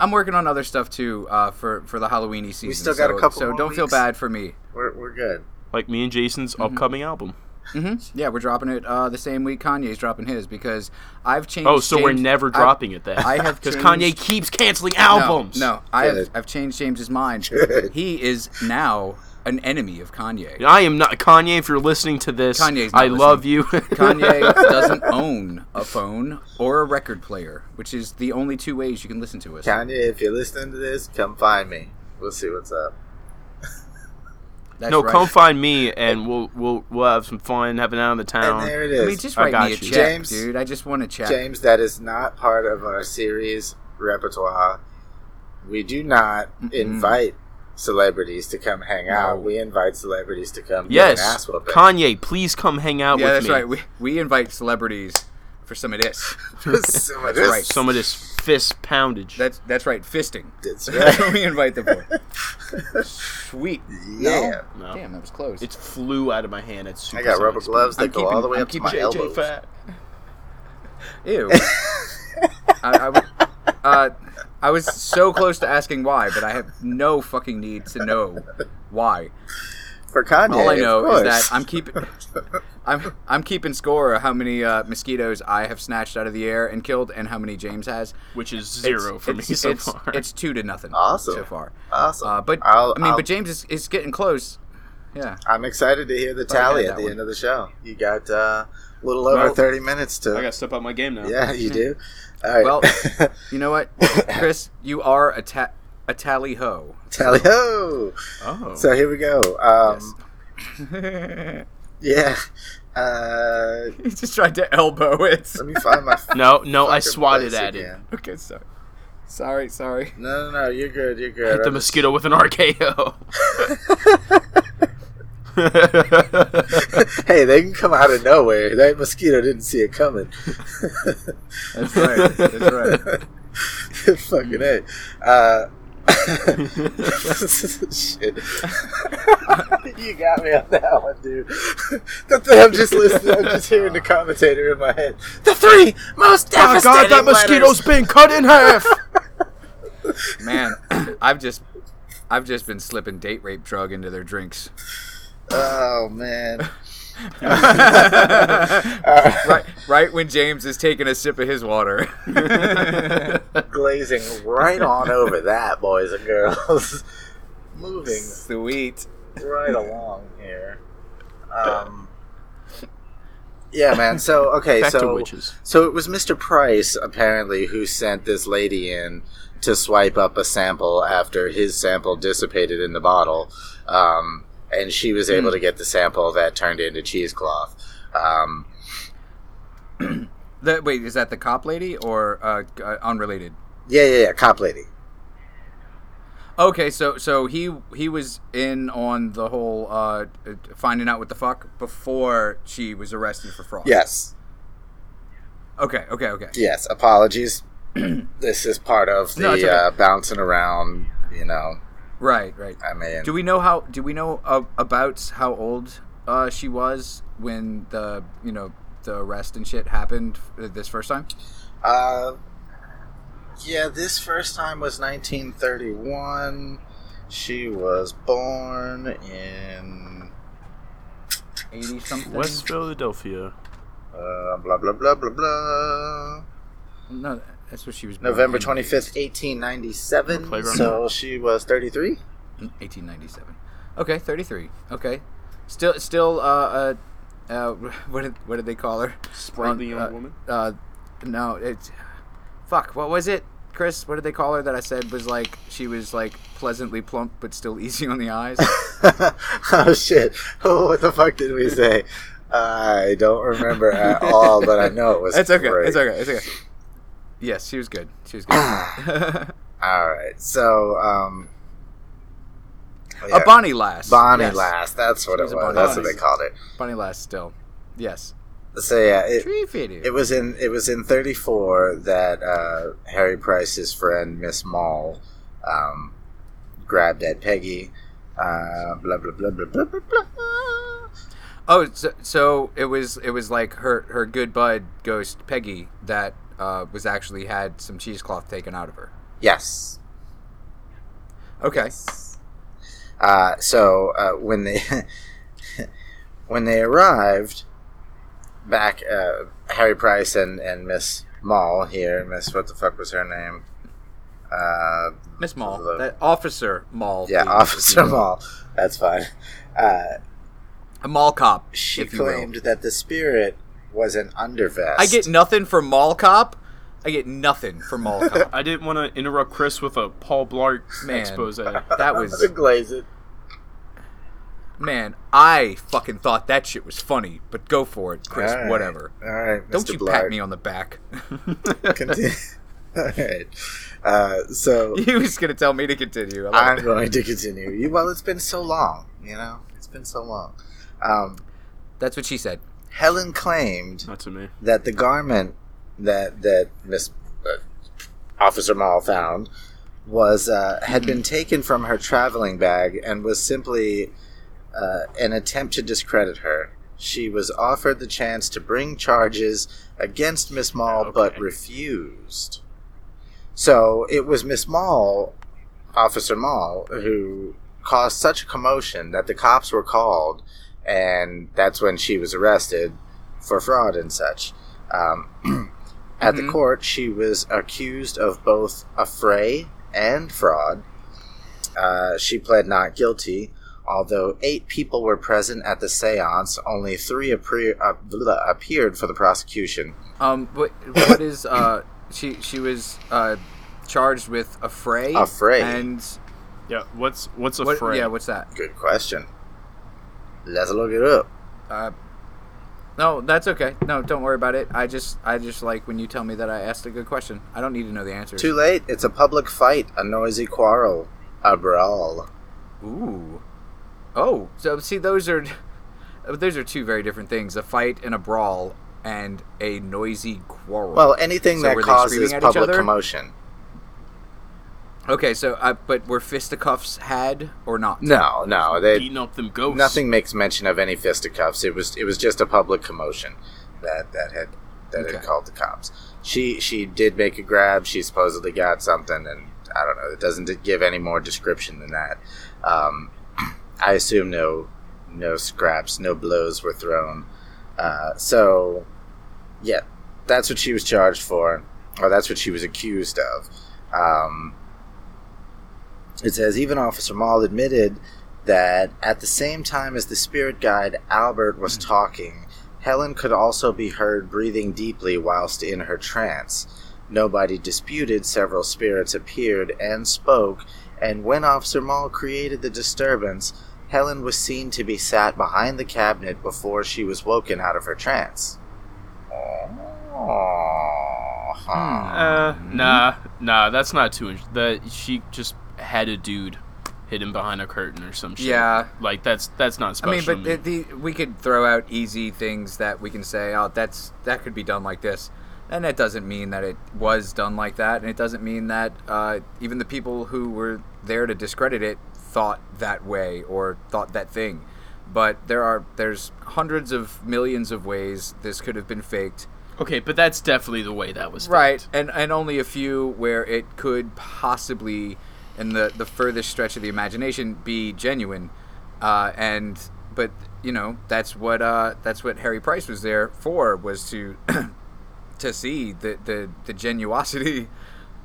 I'm working on other stuff too uh, for for the Halloweeny season. We still got a so- couple So more don't feel bad for me. We're we're good. Like me and Jason's upcoming album. Mm-hmm. Yeah, we're dropping it uh, the same week Kanye's dropping his because I've changed. Oh, so we're James- never I've- dropping it then. I have Because Kanye keeps canceling albums. No, no I have I've changed James's mind. Good. He is now an enemy of Kanye. I am not Kanye. If you're listening to this, Kanye's not I love you. Kanye doesn't own a phone or a record player, which is the only two ways you can listen to us. Kanye, if you're listening to this, come find me. We'll see what's up. That's no, right. come find me, and we'll we'll we'll have some fun, have it out in the town. And town. there it I mean, just I write got me a you. check, James- dude. I just want to check. James, that is not part of our series repertoire. We do not invite celebrities to come hang out. No. We invite celebrities to come yes, get an. Kanye, please come hang out yeah, with that's me. right. We, we invite celebrities for some of this. So That's this- right. Some of this fist poundage. That's that's right. Fisting. That's That's what right. we invite them for. Sweet. Yeah. No. Damn, that was close. It flew out of my hand at super I got rubber speed. gloves that I'm go keeping- all the way I'm up to keeping my JJ elbows. fat. Ew. I, I, w- uh, I was so close to asking why, but I have no fucking need to know why. For Kanye, All I of know is that. I'm keeping, I'm I'm keeping score of how many uh, mosquitoes I have snatched out of the air and killed, and how many James has. Which is It's- zero for me it's, so it's, far. It's two to nothing. Awesome. so far. awesome. Uh, but I'll- I mean, I'll- but James is, is getting close. Yeah. I'm excited to hear the tally that at the one. end of the show. You got uh, a little over Well, 30 minutes to. I gotta step up my game now. yeah, you do. All right. Well, you know what, Chris, you are a ta- a tally ho. tally ho. Oh. So here we go. Um, Yeah. Uh, he just tried to elbow it. let me find my. no, no, I swatted place at again. Okay, sorry. Sorry, sorry. No, no, no. You're good. You're good. Hit the I'm mosquito with an RKO. Just- hey, they can come out of nowhere. That mosquito didn't see it coming. That's right. That's right. Fucking a. Uh, shit. you got me on that one, dude. The th- I'm just listening. I'm just hearing the commentator in my head. The three most oh god, that mosquito's been cut in half. Man, I've just I've just been slipping date rape drug into their drinks. Oh man. right right when James is taking a sip of his water. Glazing right on over that, boys and girls. Moving Sweet. right along here. Um. Yeah, man. So okay, Back so so it was Mr. Price apparently who sent this lady in to swipe up a sample after his sample dissipated in the bottle, um, and she was able to get the sample that turned into cheesecloth. Um, The, wait, is that the cop lady or uh, uh, unrelated? yeah, yeah, yeah, cop lady. Okay, so so he he was in on the whole uh, finding out what the fuck before she was arrested for fraud. Yes, Okay. Okay. Okay. yes. Apologies. this is part of the No, okay. uh, bouncing around. You know, Right. Right. I mean, Do we know how? Do we know uh, about how old uh, she was when the you know the arrest and shit happened uh, this first time? Uh, yeah, this first time was 1931. She was born in Eighty something. West Philadelphia. uh, blah blah blah blah blah. No, that's what she was. born November 25th, 1897. So she was 33. 1897. Okay, 33. Okay, still, still, uh, uh, uh what did what did they call her? Sprightly Uh, young woman. Uh, no, it's fuck. What was it, Chris? What did they call her that I said was like she was like pleasantly plump but still easy on the eyes? oh shit! Oh, what the fuck did we say? I don't remember at all, but I know it was. it's okay. great. It's okay. It's okay. Yes, she was good. She was good. All right, so um, A Bonnie Lass. Bonnie Yes. Lass. That's what She it was was. That's what they called it. Bonnie Lass. Still. Yes. So yeah, it. It was in it was in 34 that uh, Harry Price's friend Miss Mall um, grabbed at Peggy. Uh, blah blah blah blah blah blah blah. Oh, so, so it was it was like her her good bud ghost Peggy that uh, was actually had some cheesecloth taken out of her. Yes. Okay. Uh, so uh, when they when they arrived back, uh, Harry Price and, and Miss Mall here, Miss what the fuck was her name? Uh, Miss Mall, The- that Officer Mall. yeah, please, Officer if you will. Mall. That's fine. Uh, A mall cop, she you will. claimed that the spirit was an undervest. I get nothing from mall cop. I get nothing from mall cop. I didn't want to interrupt Chris with a Paul Blart Man. expose. That was glaze it. man. I fucking thought that shit was funny, but go for it, Chris. All right. Whatever. All right, Don't Mr. you Blart. pat me on the back. Continue. All right. Uh, so he was gonna tell me to continue. I I'm it. going to continue. You well, it's been so long. You know, it's been so long. Um, That's what she said. Helen claimed Not to me. that the garment that that Miss uh, Officer Maule found was uh, had been taken from her traveling bag and was simply uh, an attempt to discredit her. She was offered the chance to bring charges against Miss Maule, but refused. So it was Miss Maule, Officer Maule, who caused such a commotion that the cops were called, and that's when she was arrested for fraud and such. Um, at the Mhm. court, she was accused of both affray and fraud. Uh, she pled not guilty. Although eight people were present at the seance, only three appear, uh, appeared for the prosecution. Um, what what is uh? She she was uh charged with affray. Affray. And Yeah. What's what's a what? fray? Yeah. What's that? Good question. Let's look it up. Uh, no, that's okay. No, don't worry about it. I just I just like when you tell me that I asked a good question. I don't need to know the answer. Too late. It's a public fight, a noisy quarrel, a brawl. Ooh. Oh, so see, those are those are two very different things: a fight and a brawl, and a noisy quarrel. Well, anything So that causes public commotion. Okay, so uh, but were fisticuffs had or not? No, no, they Beating up them ghosts. nothing makes mention of any fisticuffs. It was it was just a public commotion that that had that Okay. had called the cops. She she did make a grab. She supposedly got something, and I don't know. It doesn't give any more description than that. Um, I assume no no scraps, no blows were thrown. Uh, so yeah, that's what she was charged for, or that's what she was accused of. Um, it says even Officer Maule admitted that at the same time as the spirit guide Albert was talking, Helen could also be heard breathing deeply whilst in her trance. Nobody disputed several spirits appeared and spoke, and when Officer Maule created the disturbance, Helen was seen to be sat behind the cabinet before she was woken out of her trance. Oh, huh. Uh, nah, nah. That's not too. That she just had a dude hidden behind a curtain or some shit. Yeah. Like that's that's not special. I mean, but to the, me. the, we could throw out easy things that we can say, oh, that's that could be done like this, and that doesn't mean that it was done like that, and it doesn't mean that uh, even the people who were there to discredit it thought that way or thought that thing. But there are there's hundreds of millions of ways this could have been faked. okay, but that's definitely the way that was. Right, and and only a few where it could possibly, in the the furthest stretch of the imagination, be genuine, uh, and but you know that's what uh, that's what Harry Price was there for was to to see the the the genuosity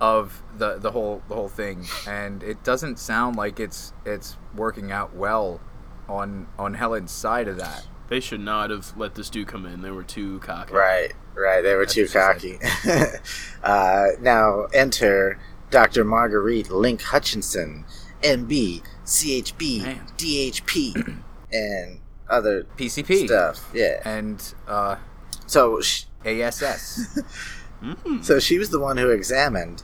of the the whole the whole thing, and it doesn't sound like it's it's working out well on on Helen's side of that. They should not have let this dude come in. They were too cocky. Right, right. They were That's too cocky. uh, now enter Dr. Marguerite Link Hutchinson, MB, CHB, Man. DHP, and other PCP stuff. Yeah. and uh, So, sh- ASS. Mm. so she was the one who examined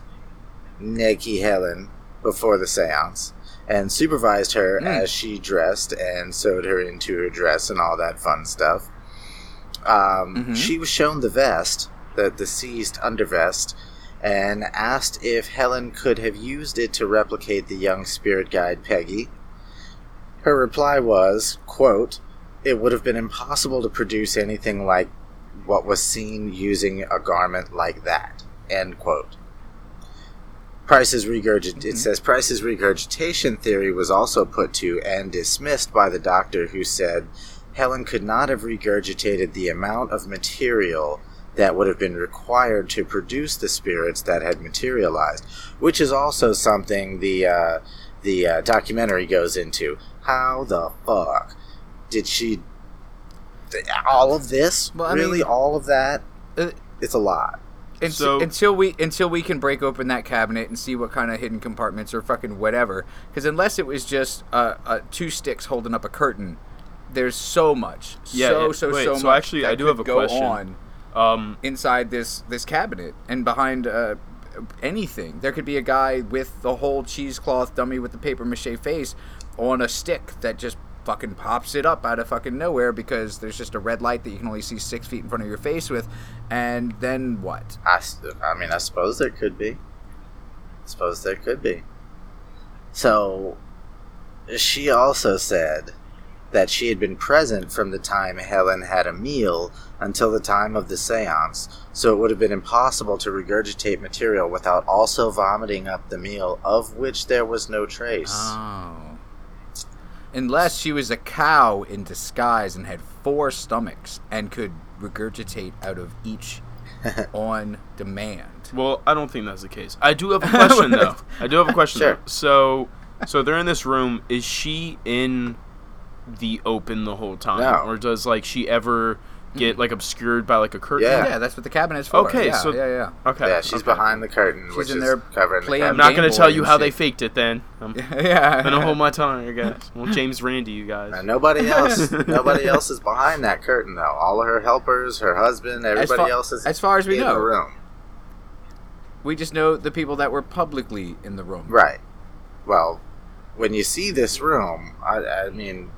Nikki Helen before the seance and supervised her Mm. as she dressed and sewed her into her dress and all that fun stuff. Um, Mhm. She was shown the vest, the, the seized undervest, and asked if Helen could have used it to replicate the young spirit guide Peggy. Her reply was, quote, It would have been impossible to produce anything like what was seen using a garment like that. End quote. Price's regurgit- it mm-hmm. says Price's regurgitation theory was also put to and dismissed by the doctor who said Helen could not have regurgitated the amount of material that would have been required to produce the spirits that had materialized, which is also something the uh, the uh, documentary goes into. How the fuck did she? th- All of this, Well, really, mean- all of that. Uh, It's a lot. Until, So- until we until we can break open that cabinet and see what kind of hidden compartments or fucking whatever. Because unless it was just uh, uh, two sticks holding up a curtain, there's so much, Yeah, so yeah. so Wait, so so much. actually, that I do have a question. on Um, inside this this cabinet and behind uh, anything. There could be a guy with the whole cheesecloth dummy with the paper mache face on a stick that just fucking pops it up out of fucking nowhere because there's just a red light that you can only see six feet in front of your face with, and then what? I, I mean, I suppose there could be. I suppose there could be. So, she also said that she had been present from the time Helen had a meal until the time of the seance, so it would have been impossible to regurgitate material without also vomiting up the meal, of which there was no trace. Oh. Unless she was a cow in disguise and had four stomachs and could regurgitate out of each on demand. well, I don't think that's the case. I do have a question though. I do have a question. Sure. Though. So, so they're in this room. Is she in the open the whole time, No. or does like she ever get mm. like obscured by like a curtain? Yeah. Yeah, that's what the cabinet is for. Okay, yeah, so- yeah, yeah. Okay. yeah, she's okay. behind the curtain, She's which in is there covering the playing I'm not gonna tell you and how they faked it. Then I'm yeah. gonna hold my tongue, I guess. Well, James Randi, you guys. And nobody else, nobody else is behind that curtain though. All of her helpers, her husband, everybody far- else is as far as we in know. the room. We just know the people that were publicly in the room. Right. Well, when you see this room, I, I mean,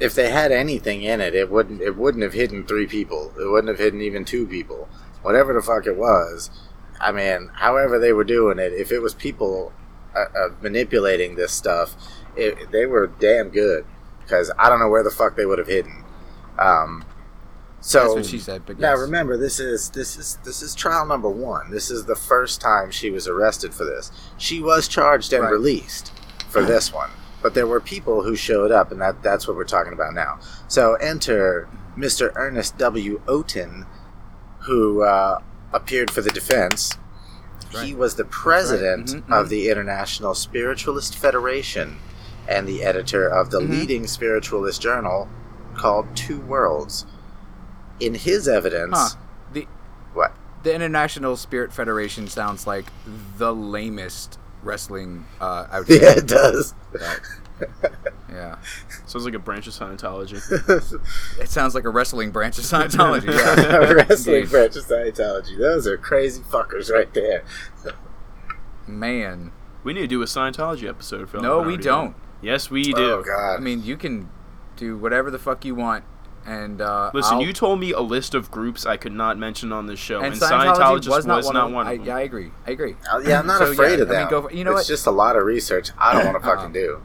if they had anything in it, it wouldn't it wouldn't have hidden three people. It wouldn't have hidden even two people. Whatever the fuck it was. I mean, however they were doing it, if it was people uh, uh, manipulating this stuff, it, they were damn good. Because I don't know where the fuck they would have hidden. Um, so That's what she said, but now yes. remember, this is this is this is trial number one. This is the first time she was arrested for this. She was charged and Right. released for this one, but there were people who showed up, and that that's what we're talking about now. So enter Mr. Ernest W. Oaten, who uh, appeared for the defense. He was the president Mhm, of mhm. the International Spiritualist Federation and the editor of the Mhm. leading spiritualist journal called Two Worlds. In his evidence, Huh. The what? the International Spirit Federation sounds like the lamest wrestling uh, outfit. Yeah, it does. yeah. Sounds like a branch of Scientology. It sounds like a wrestling branch of Scientology. Yeah. Wrestling Indeed. branch of Scientology. Those are crazy fuckers right there. Man. we need to do a Scientology episode, Phil. No, we don't. know. Yes, we do. Oh god. I mean, you can do whatever the fuck you want, and uh, Listen, I'll- you told me a list of groups I could not mention on this show, and, and Scientologist was not one of them. one I, of them. yeah, I agree. I agree. Uh, yeah, I'm not So, afraid yeah, of I mean, go for- you know it's what? just a lot of research I don't want to fucking do.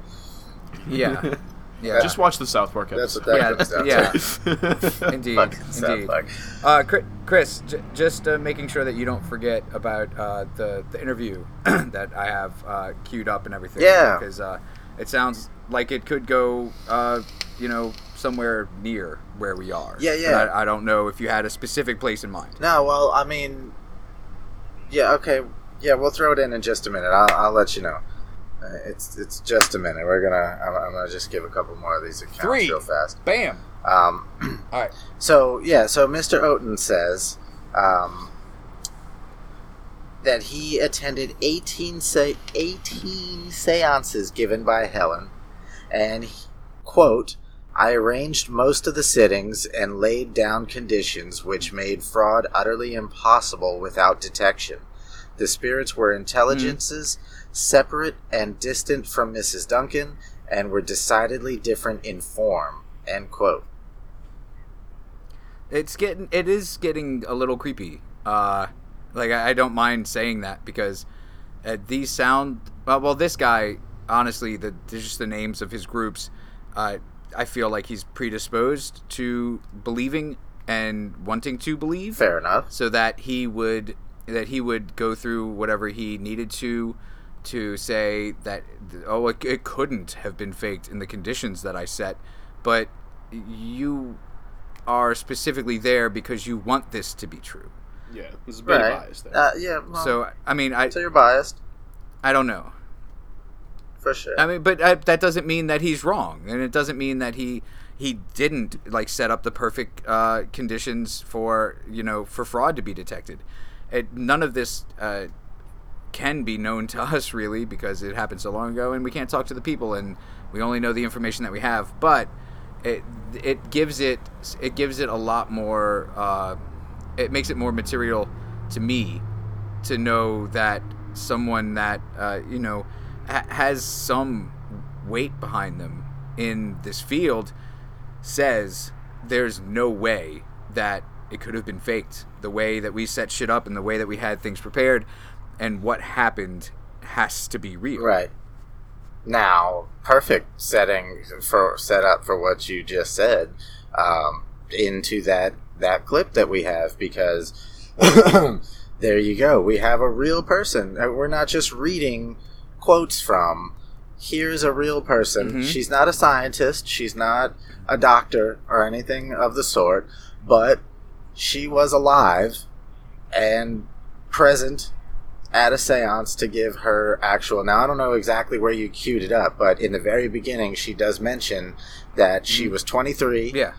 Yeah. Yeah. Just watch the South Park episode. That's episode. what that Yeah, comes down yeah. to. Indeed. Fucking South Indeed. Park. Uh, Chris, j- just uh, making sure that you don't forget about uh, the the interview that I have uh, queued up and everything. Yeah. Because uh, it sounds like it could go, uh, you know, somewhere near where we are. Yeah, But yeah. I, I don't know if you had a specific place in mind. No, well, I mean, yeah, okay, yeah, we'll throw it in in just a minute. I'll, I'll let you know. Uh, it's it's just a minute. We're gonna I'm, I'm gonna just give a couple more of these accounts Three. real fast. Bam. Um, All right. so yeah, so Mr. Oaten says um, that he attended 18 se- 18 seances given by Helen, and he- quote. I arranged most of the sittings and laid down conditions which made fraud utterly impossible without detection. The spirits were intelligences, separate and distant from Mrs. Duncan, and were decidedly different in form. End quote. It's getting it is getting a little creepy. Uh, like I, I don't mind saying that because uh, these sound well. Well, this guy, honestly, the just the names of his groups, uh, I feel like he's predisposed to believing and wanting to believe, Fair enough. so that he would that he would go through whatever he needed to to say that oh it, it couldn't have been faked in the conditions that I set, but you are specifically there because you want this to be true. Yeah, there's a bit Right. of bias there. Uh, yeah. Well, so, So I mean I so you're biased. I don't know. For sure. I mean, but uh, that doesn't mean that he's wrong, and it doesn't mean that he he didn't like set up the perfect uh, conditions for you know for fraud to be detected. It, none of this uh, can be known to us really because it happened so long ago, and we can't talk to the people, and we only know the information that we have. But it it gives it it gives it a lot more. Uh, it makes it more material to me to know that someone that uh, you know ha- has some weight behind them in this field says there's no way that it could have been faked. The way that we set shit up and the way that we had things prepared and what happened has to be real. Right. Now, perfect setting for set up for what you just said um, into that that clip that we have because there you go. We have a real person. Uh, We're not just reading quotes from. Here's a real person. Mhm. She's not a scientist. She's not a doctor or anything of the sort, but she was alive and present at a seance to give her actual. Now, I don't know exactly where you queued it up, but in the very beginning, she does mention that she was 23. Yeah.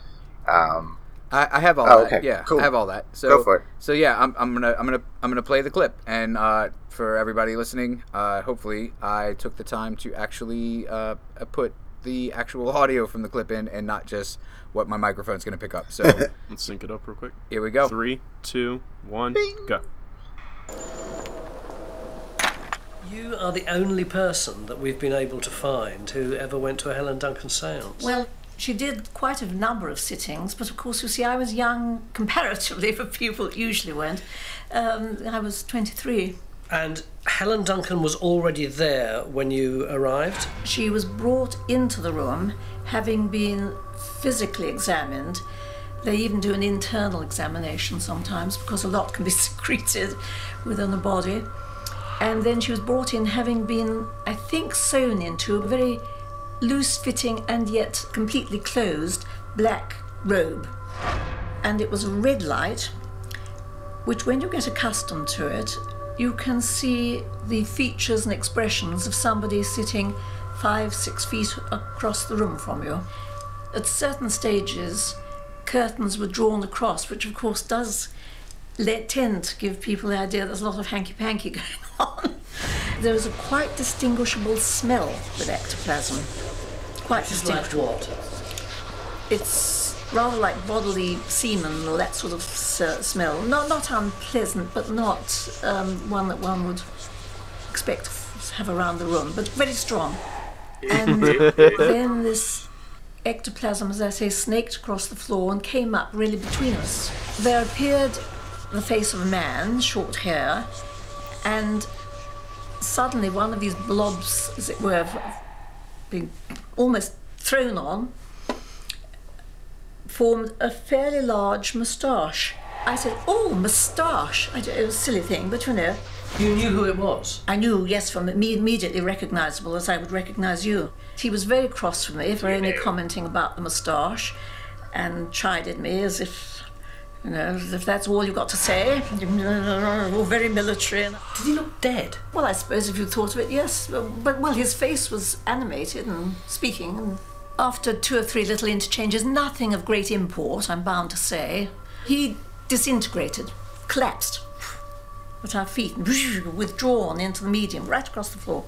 Um, I, I have all Oh, that. okay. Yeah, Cool. I have all that. So Go for it. So yeah, I'm, I'm gonna I'm gonna I'm gonna play the clip, and uh, for everybody listening, uh, hopefully I took the time to actually uh, put the actual audio from the clip in, and not just what my microphone's gonna pick up. So Let's sync it up real quick. here we go. Three, two, one, go. You are the only person that we've been able to find who ever went to a Helen Duncan seance. Well, she did quite a number of sittings, but of course, you see, I was young comparatively for people that usually went. Um, I was 23. And Helen Duncan was already there when you arrived. She was brought into the room having been physically examined. They even do an internal examination sometimes because a lot can be secreted within the body. And then she was brought in having been, I think, sewn into a very loose fitting and yet completely closed black robe. And it was a red light, which, when you get accustomed to it, you can see the features and expressions of somebody sitting five, six feet across the room from you. At certain stages, curtains were drawn across, which of course does let, tend to give people the idea there's a lot of hanky panky going on. There was a quite distinguishable smell with ectoplasm. Quite It's like what? It's rather like bodily semen or that sort of s- smell. Not not unpleasant, but not um, one that one would expect to have around the room, but very strong. And then this ectoplasm, as I say, snaked across the floor and came up really between us. There appeared the face of a man, short hair, and suddenly one of these blobs, as it were, being almost thrown on, formed a fairly large moustache. I said, "Oh, moustache!" I, it was a silly thing, but you know, You knew who it was. I knew, yes, from me immediately recognisable as I would recognise you. He was very cross with me for only commenting about the moustache, and chided me as if, you know, as if that's all you got to say. All very military. And, Did he look dead? well, I suppose if you thought of it, yes. But, well, his face was animated and speaking. And after two or three little interchanges, nothing of great import, I'm bound to say, he disintegrated, collapsed at our feet, withdrawn into the medium, right across the floor.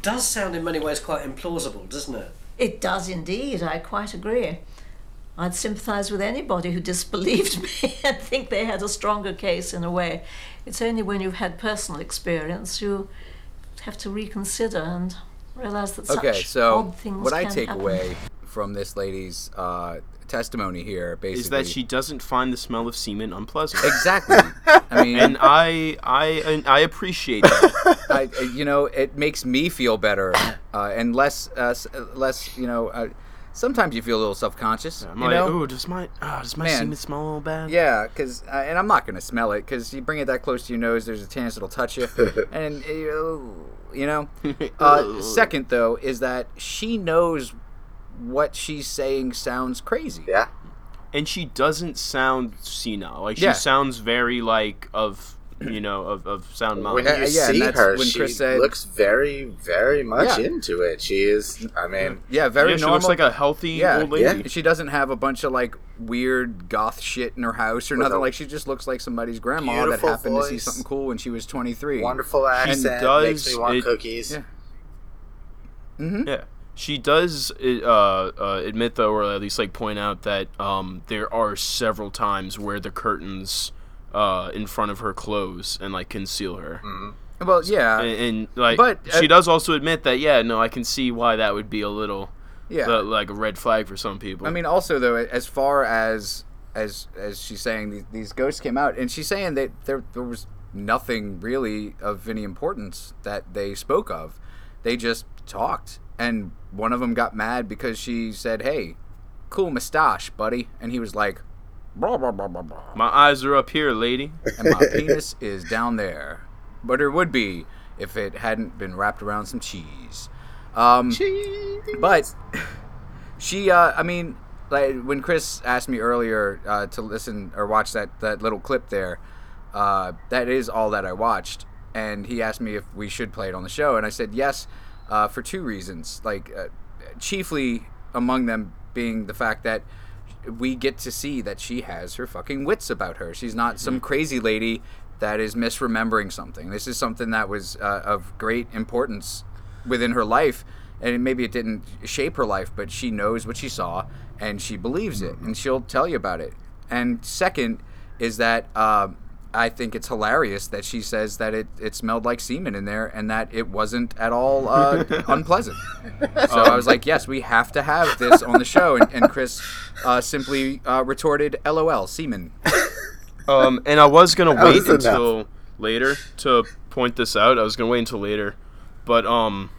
Does sound in many ways quite implausible, doesn't it? It does indeed, I quite agree. I'd sympathise with anybody who disbelieved me and think they had a stronger case in a way. It's only when you've had personal experience you have to reconsider and realise that Okay, such so odd things what I can take happen. away from this lady's uh, testimony here, basically, Is that she doesn't find the smell of semen unpleasant. exactly. I mean, and I, I, and I appreciate that. I, I- you know, it makes me feel better uh, and less, uh, uh, less, you know. Sometimes you feel a little self-conscious. I'm you like, know? ooh, does my, ah, does my Man. semen smell a little bad? Yeah, because uh, and I'm not gonna smell it because you bring it that close to your nose, there's a chance it'll touch you, and uh, you know. Uh, second though is that she knows what she's saying sounds crazy. Yeah. and she doesn't sound senile. Like she Yeah. sounds very like of you know, of, of sound mind. When you yeah, see that's her, when she Chris said- looks very, very much Yeah. into it. She is. I mean, Yeah, very yeah, she normal. looks like a healthy yeah, old lady. yeah. She doesn't have a bunch of like weird goth shit in her house or With nothing. a Like she just looks like somebody's grandma that beautiful happened to see something cool when she was 23. wonderful accent does makes me want it- cookies. Yeah. Mm-hmm. Yeah, she does uh, uh, admit though, or at least like point out that um, there are several times where the curtains uh, in front of her clothes and like conceal her, Well, yeah, and, and like But, uh, she does also admit that yeah, no, I can see why that would be a little yeah. uh, like a red flag for some people. I mean, also though, as far as as as she's saying, these, these ghosts came out, and she's saying that there there was nothing really of any importance that they spoke of. They just talked, and one of them got mad because she said, "Hey, cool mustache, buddy," and he was like, "Blah blah blah blah blah," my eyes are up here, lady. and my penis is down there, but it would be if it hadn't been wrapped around some cheese. Um, but she, uh, I mean, like when Chris asked me earlier uh, to listen or watch that that little clip there, uh, that is all that I watched, and he asked me if we should play it on the show, and I said yes, uh, for two reasons. Like, uh, chiefly among them being the fact that we get to see that she has her fucking wits about her. She's not some crazy lady that is misremembering something. This is something that was uh, of great importance within her life, and maybe it didn't shape her life, but she knows what she saw and she believes it, and she'll tell you about it. And second is that uh, I think it's hilarious that she says that it, it smelled like semen in there and that it wasn't at all uh, unpleasant. So I was like, yes, we have to have this on the show. And, and Chris uh, simply uh, retorted, LOL, semen. Um, and I was gonna wait was enough. until later to point this out. I was gonna wait until later, but um,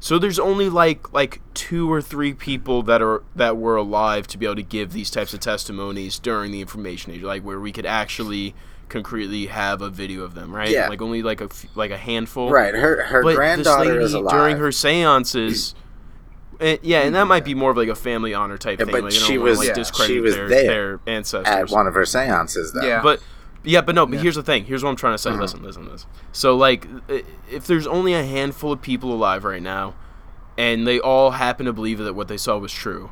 so there's only like like two or three people that are that were alive to be able to give these types of testimonies during the information age, like where we could actually concretely have a video of them, right? Yeah. Like only like a f- like a handful. Right, her her But granddaughter this lady is alive. during her seances. eh, yeah, and that might be more of like a family honor type Yeah, thing. but like, you she don't wanna, was- like, yeah, discredit she was their, there their ancestors at one of her seances, though. Yeah. but yeah, but no. But here's the thing. Here's what I'm trying to say. Listen, listen, listen. So like, if there's only a handful of people alive right now, and they all happen to believe that what they saw was true,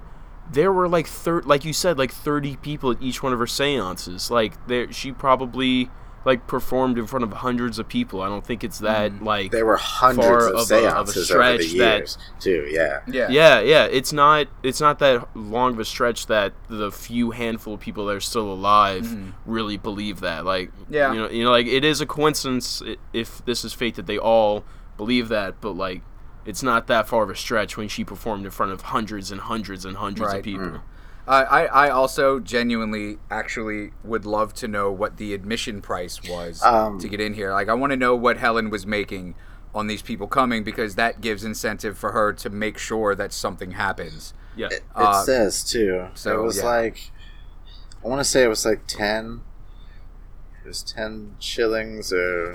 there were like thir- like you said, like 30 people at each one of her seances. Like there, she probably like performed in front of hundreds of people. I don't think it's that mm. like There were hundreds far of of a- of a seances over the stretch that- years, too. Yeah. Yeah. yeah, yeah. It's not. It's not that long of a stretch that the few handful of people that are still alive mm-hmm. really believe that. Like, Yeah. you know, you know, like it is a coincidence if this is fate that they all believe that, but like, it's not that far of a stretch when she performed in front of hundreds and hundreds and hundreds Right. of people. I, I, I also genuinely actually would love to know what the admission price was Um, to get in here. Like, I want to know what Helen was making on these people coming because that gives incentive for her to make sure that something happens. Yeah, It Uh, says too. so, it was yeah. like, I want to say it was like ten. It was ten shillings or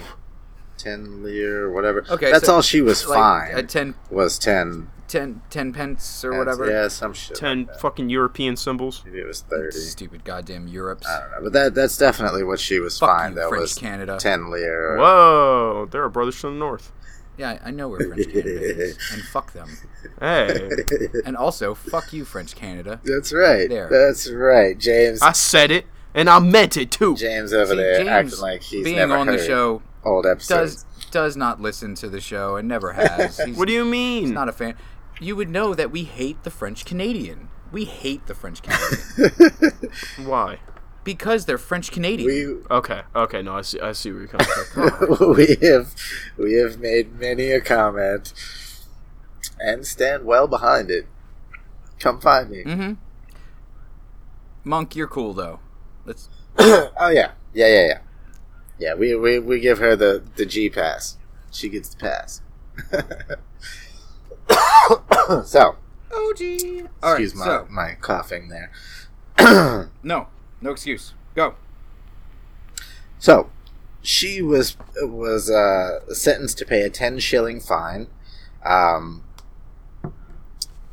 ten lire, or whatever. Okay, that's so, all she was Like, fine. At 10, was ten. 10, 10 pence or pence. whatever. Yeah, some shit. ten like that. fucking European symbols. Maybe it was thirty. Stupid goddamn Europe. I don't know, but that that's definitely what she was Fuck fine. you, That French was Canada. ten lire. Whoa, there are brothers from the north. Yeah, I know where French Canada is. And fuck them. Hey, And also, fuck you, French Canada. That's right. There. That's right, James. I said it, and I meant it too. James over See, there James acting like he's being never on heard the show old episodes. does does not listen to the show and never has. He's, What do you mean? He's not a fan. You would know that we hate the French Canadian. We hate the French Canadian Why? because they're French Canadian. we Okay, okay, no, I see, I see where you're coming from. we have we have made many a comment and stand well behind it. Come find me. mm-hmm. Monk, you're cool though. Let's. oh yeah, yeah, yeah, yeah. Yeah, we, we, we give her the, the G pass. She gets the pass. so, Oh gee. All right. excuse my, So my coughing there. no, no excuse. Go. So, she was was uh, sentenced to pay a ten shilling fine. Um,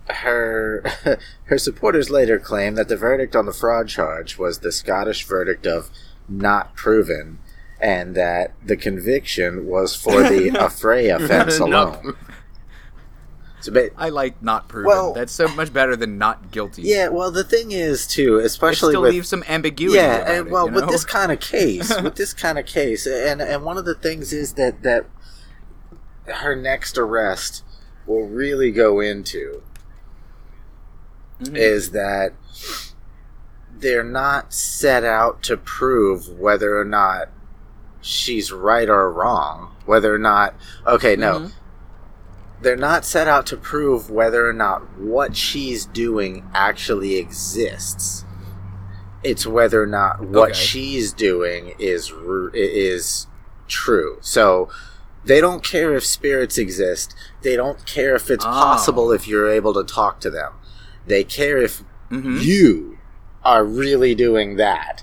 her her supporters later claimed that the verdict on the fraud charge was the Scottish verdict of not proven, and that the conviction was for the affray offense No. alone. So, I like not proven. Well- That's so much better than not guilty. yeah, well, the thing is too, it especially still with leaves some ambiguity. yeah, and, it, well, you with know? this kind of case, with this kind of case, and and one of the things is that that her next arrest will really go into Mm-hmm. is that they're not set out to prove whether or not she's right or wrong, whether or not okay, no. Mm-hmm. They're not set out to prove whether or not what she's doing actually exists. It's whether or not what Okay. she's doing is is true. So they don't care if spirits exist. They don't care if it's Oh. possible if you're able to talk to them. They care if Mhm. you are really doing that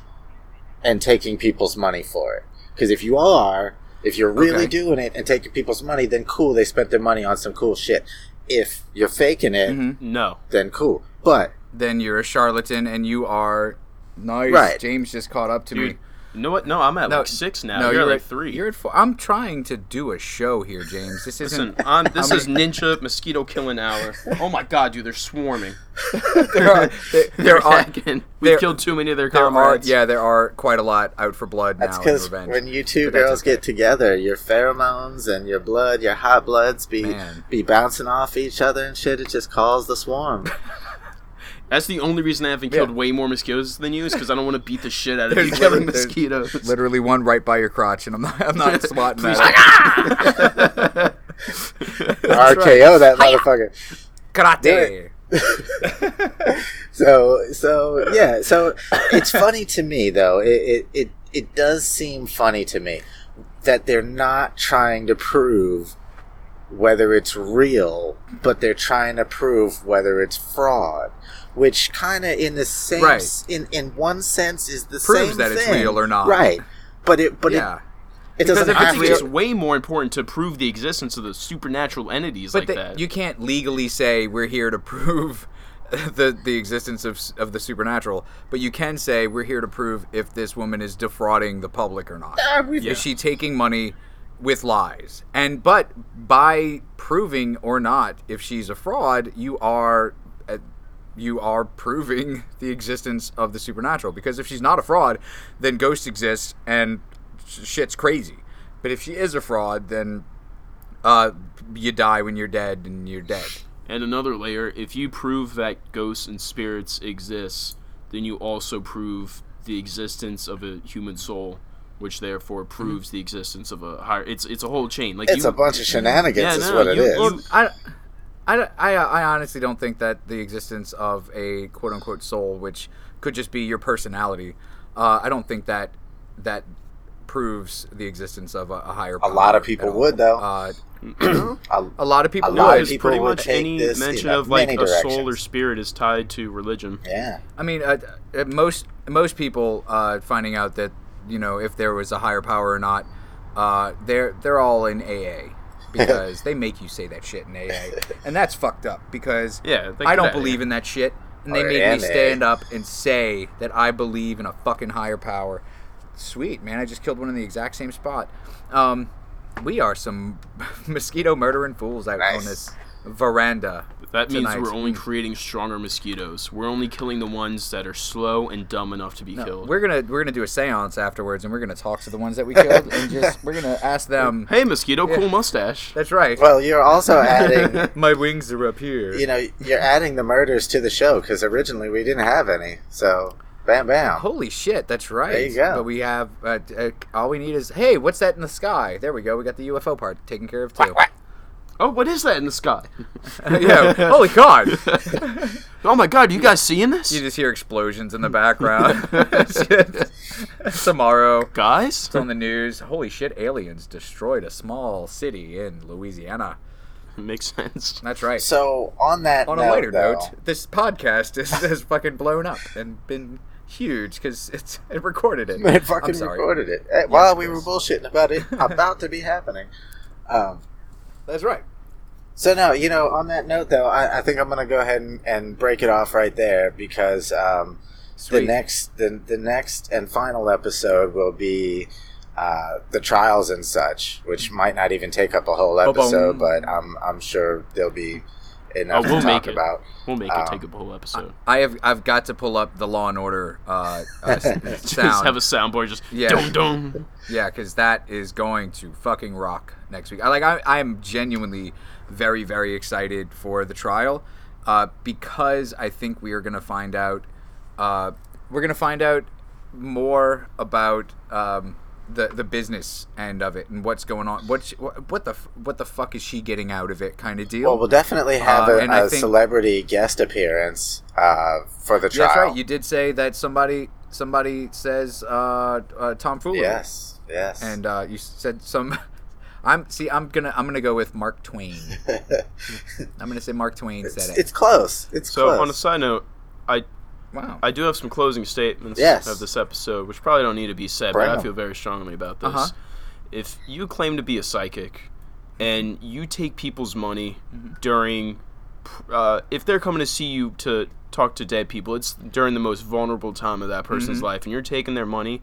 and taking people's money for it. Because if you are, if you're really Okay. doing it and taking people's money, then cool, they spent their money on some cool shit. If you're faking it, Mhm. No. then cool. But then you're a charlatan and you are nice. Right. James just caught up to Dude, me. You know what? No, I'm at No, like six now. No, you're, you're, at at like three. You're at four. I'm trying to do a show here, James. This isn't. on, this I'm- is ninja mosquito killing hour. Oh my god, dude, they're swarming. there are. They're there are. We've there- killed too many of their There are. comrades. Yeah, there are quite a lot out for blood that's now. in because when you two But girls okay. get together, your pheromones and your blood, your hot bloods be Man. be bouncing off each other and shit. It just calls the swarm. That's the only reason I haven't killed Yeah. way more mosquitoes than you is because I don't want to beat the shit out of There's you killing literally- mosquitoes. Literally one right by your crotch, and I'm not. I'm not swatting that. Ah! RKO that motherfucker. Karate. so so yeah so it's funny to me though it, it it it does seem funny to me that they're not trying to prove whether it's real but they're trying to prove whether it's fraud which kind of in the same Right. s- in in one sense is the Proves same that it's real or not. right but it but yeah. it it doesn't if it's have think it's way more important to prove the existence of the supernatural entities But like the- that. you can't legally say we're here to prove the the existence of of the supernatural, but you can say we're here to prove if this woman is defrauding the public or not. Ah, we've- Is she taking money with lies? And but by proving or not if she's a fraud, you are uh, you are proving the existence of the supernatural because if she's not a fraud, then ghosts exist and shit's crazy. But if she is a fraud, then uh, you die when you're dead and you're dead. And another layer, if you prove that ghosts and spirits exist, then you also prove the existence of a human soul, which therefore proves the existence of a higher. It's it's a whole chain. Like it's you, a bunch of shenanigans Yeah, is no, what it you- is you- I, I, I, I honestly don't think that the existence of a quote unquote soul, which could just be your personality, uh, I don't think that that proves the existence of a, a higher. A lot of people would, though. Uh, A- a lot of people A No, lot would. of people pretty would much take any this mention of like many a soul or spirit is tied to religion. yeah I mean, uh, uh, most most people uh, finding out that you know if there was a higher power or not, uh, they're they're all in AA because they make you say that shit in AA, and that's fucked up because Yeah, they I don't have, believe yeah. in that shit, and they Or made NA. me stand up and say that I believe in a fucking higher power. Sweet man, I just killed one in the exact same spot. Um, we are some mosquito murdering fools out on this veranda. That means tonight. we're only creating stronger mosquitoes. We're only killing the ones that are slow and dumb enough to be No, killed. We're gonna we're gonna do a séance afterwards, and we're gonna talk to the ones that we killed, and just we're gonna ask them. hey, mosquito, Yeah. cool mustache. That's right. well you're also adding My wings are up here. you know, you're adding the murders to the show because originally we didn't have any. So, bam, bam. Holy shit, that's right. There you go. But we have uh, uh, all we need is hey, what's that in the sky? There we go. We got the UFO part taken care of too. Oh, what is that in the sky? yeah. Holy God! oh my god, you guys seeing this? You just hear explosions in the background. Tomorrow. guys? It's on the news. Holy shit! Aliens destroyed a small city in Louisiana. Makes sense. That's right. So, on that on note, a lighter though, note, this podcast is, has fucking blown up and been huge because it's it recorded it. it fucking I'm sorry. recorded it eh, while we were bullshitting about it about to be happening. Um, That's right. So no, you know, on that note though, I, I think I'm gonna go ahead and, and break it off right there because um, the next the, the next and final episode will be uh, the trials and such, which might not even take up a whole episode, but I'm I'm sure there'll be enough Oh, we'll to make talk it. about. We'll make Um, it take up a whole episode. I have I've got to pull up the Law and Order uh, uh, s- Just sound. have a soundboard just Yeah. dum dum. Yeah, because that is going to fucking rock next week. I like. I, I am genuinely very, very excited for the trial, uh, because I think we are gonna find out. Uh, we're gonna find out more about um, the the business end of it and what's going on. What what the what the fuck is she getting out of it? Kind of deal. Well, we'll definitely have Uh, a, a think- celebrity guest appearance uh, for the trial. That's right. You did say that somebody somebody says uh, uh, Tom Foolery. Yes, yes. and uh, you said some. I'm see. I'm gonna. I'm gonna go with Mark Twain. I'm gonna say Mark Twain it's, said it. it's close. It's close. So close. on a side note, I wow. I do have some closing statements Yes. of this episode, which probably don't need to be said, Bring but I feel very strongly about this. Uh-huh. If you claim to be a psychic and you take people's money Mm-hmm. during, uh, if they're coming to see you to talk to dead people, it's during the most vulnerable time of that person's Mm-hmm. life, and you're taking their money,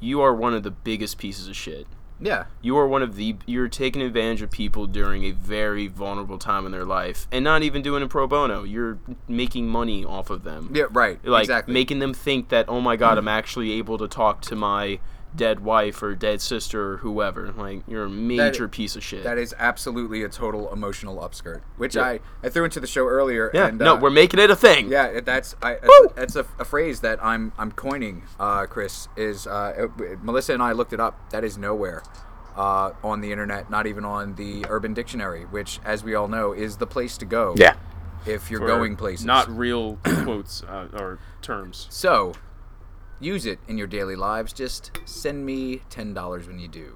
you are one of the biggest pieces of shit. Yeah. You are one of the you're taking advantage of people during a very vulnerable time in their life, and not even doing it pro bono. You're making money off of them Yeah. Right. like exactly. making them think that oh my god i'm actually able to talk to my dead wife or dead sister or whoever like you're a major piece of shit that is absolutely a total emotional upskirt, which Yeah. I I threw into the show earlier. yeah And, no uh, we're making it a thing Yeah, that's I. That's, that's a, a phrase that I'm I'm coining, uh, Chris. Is uh, it- Melissa and I looked it up. That is nowhere uh, on the internet, not even on the Urban Dictionary, which, as we all know, is the place to go. yeah. if you're For going places. not real quotes uh, or terms so. Use it in your daily lives. Just send me ten dollars when you do.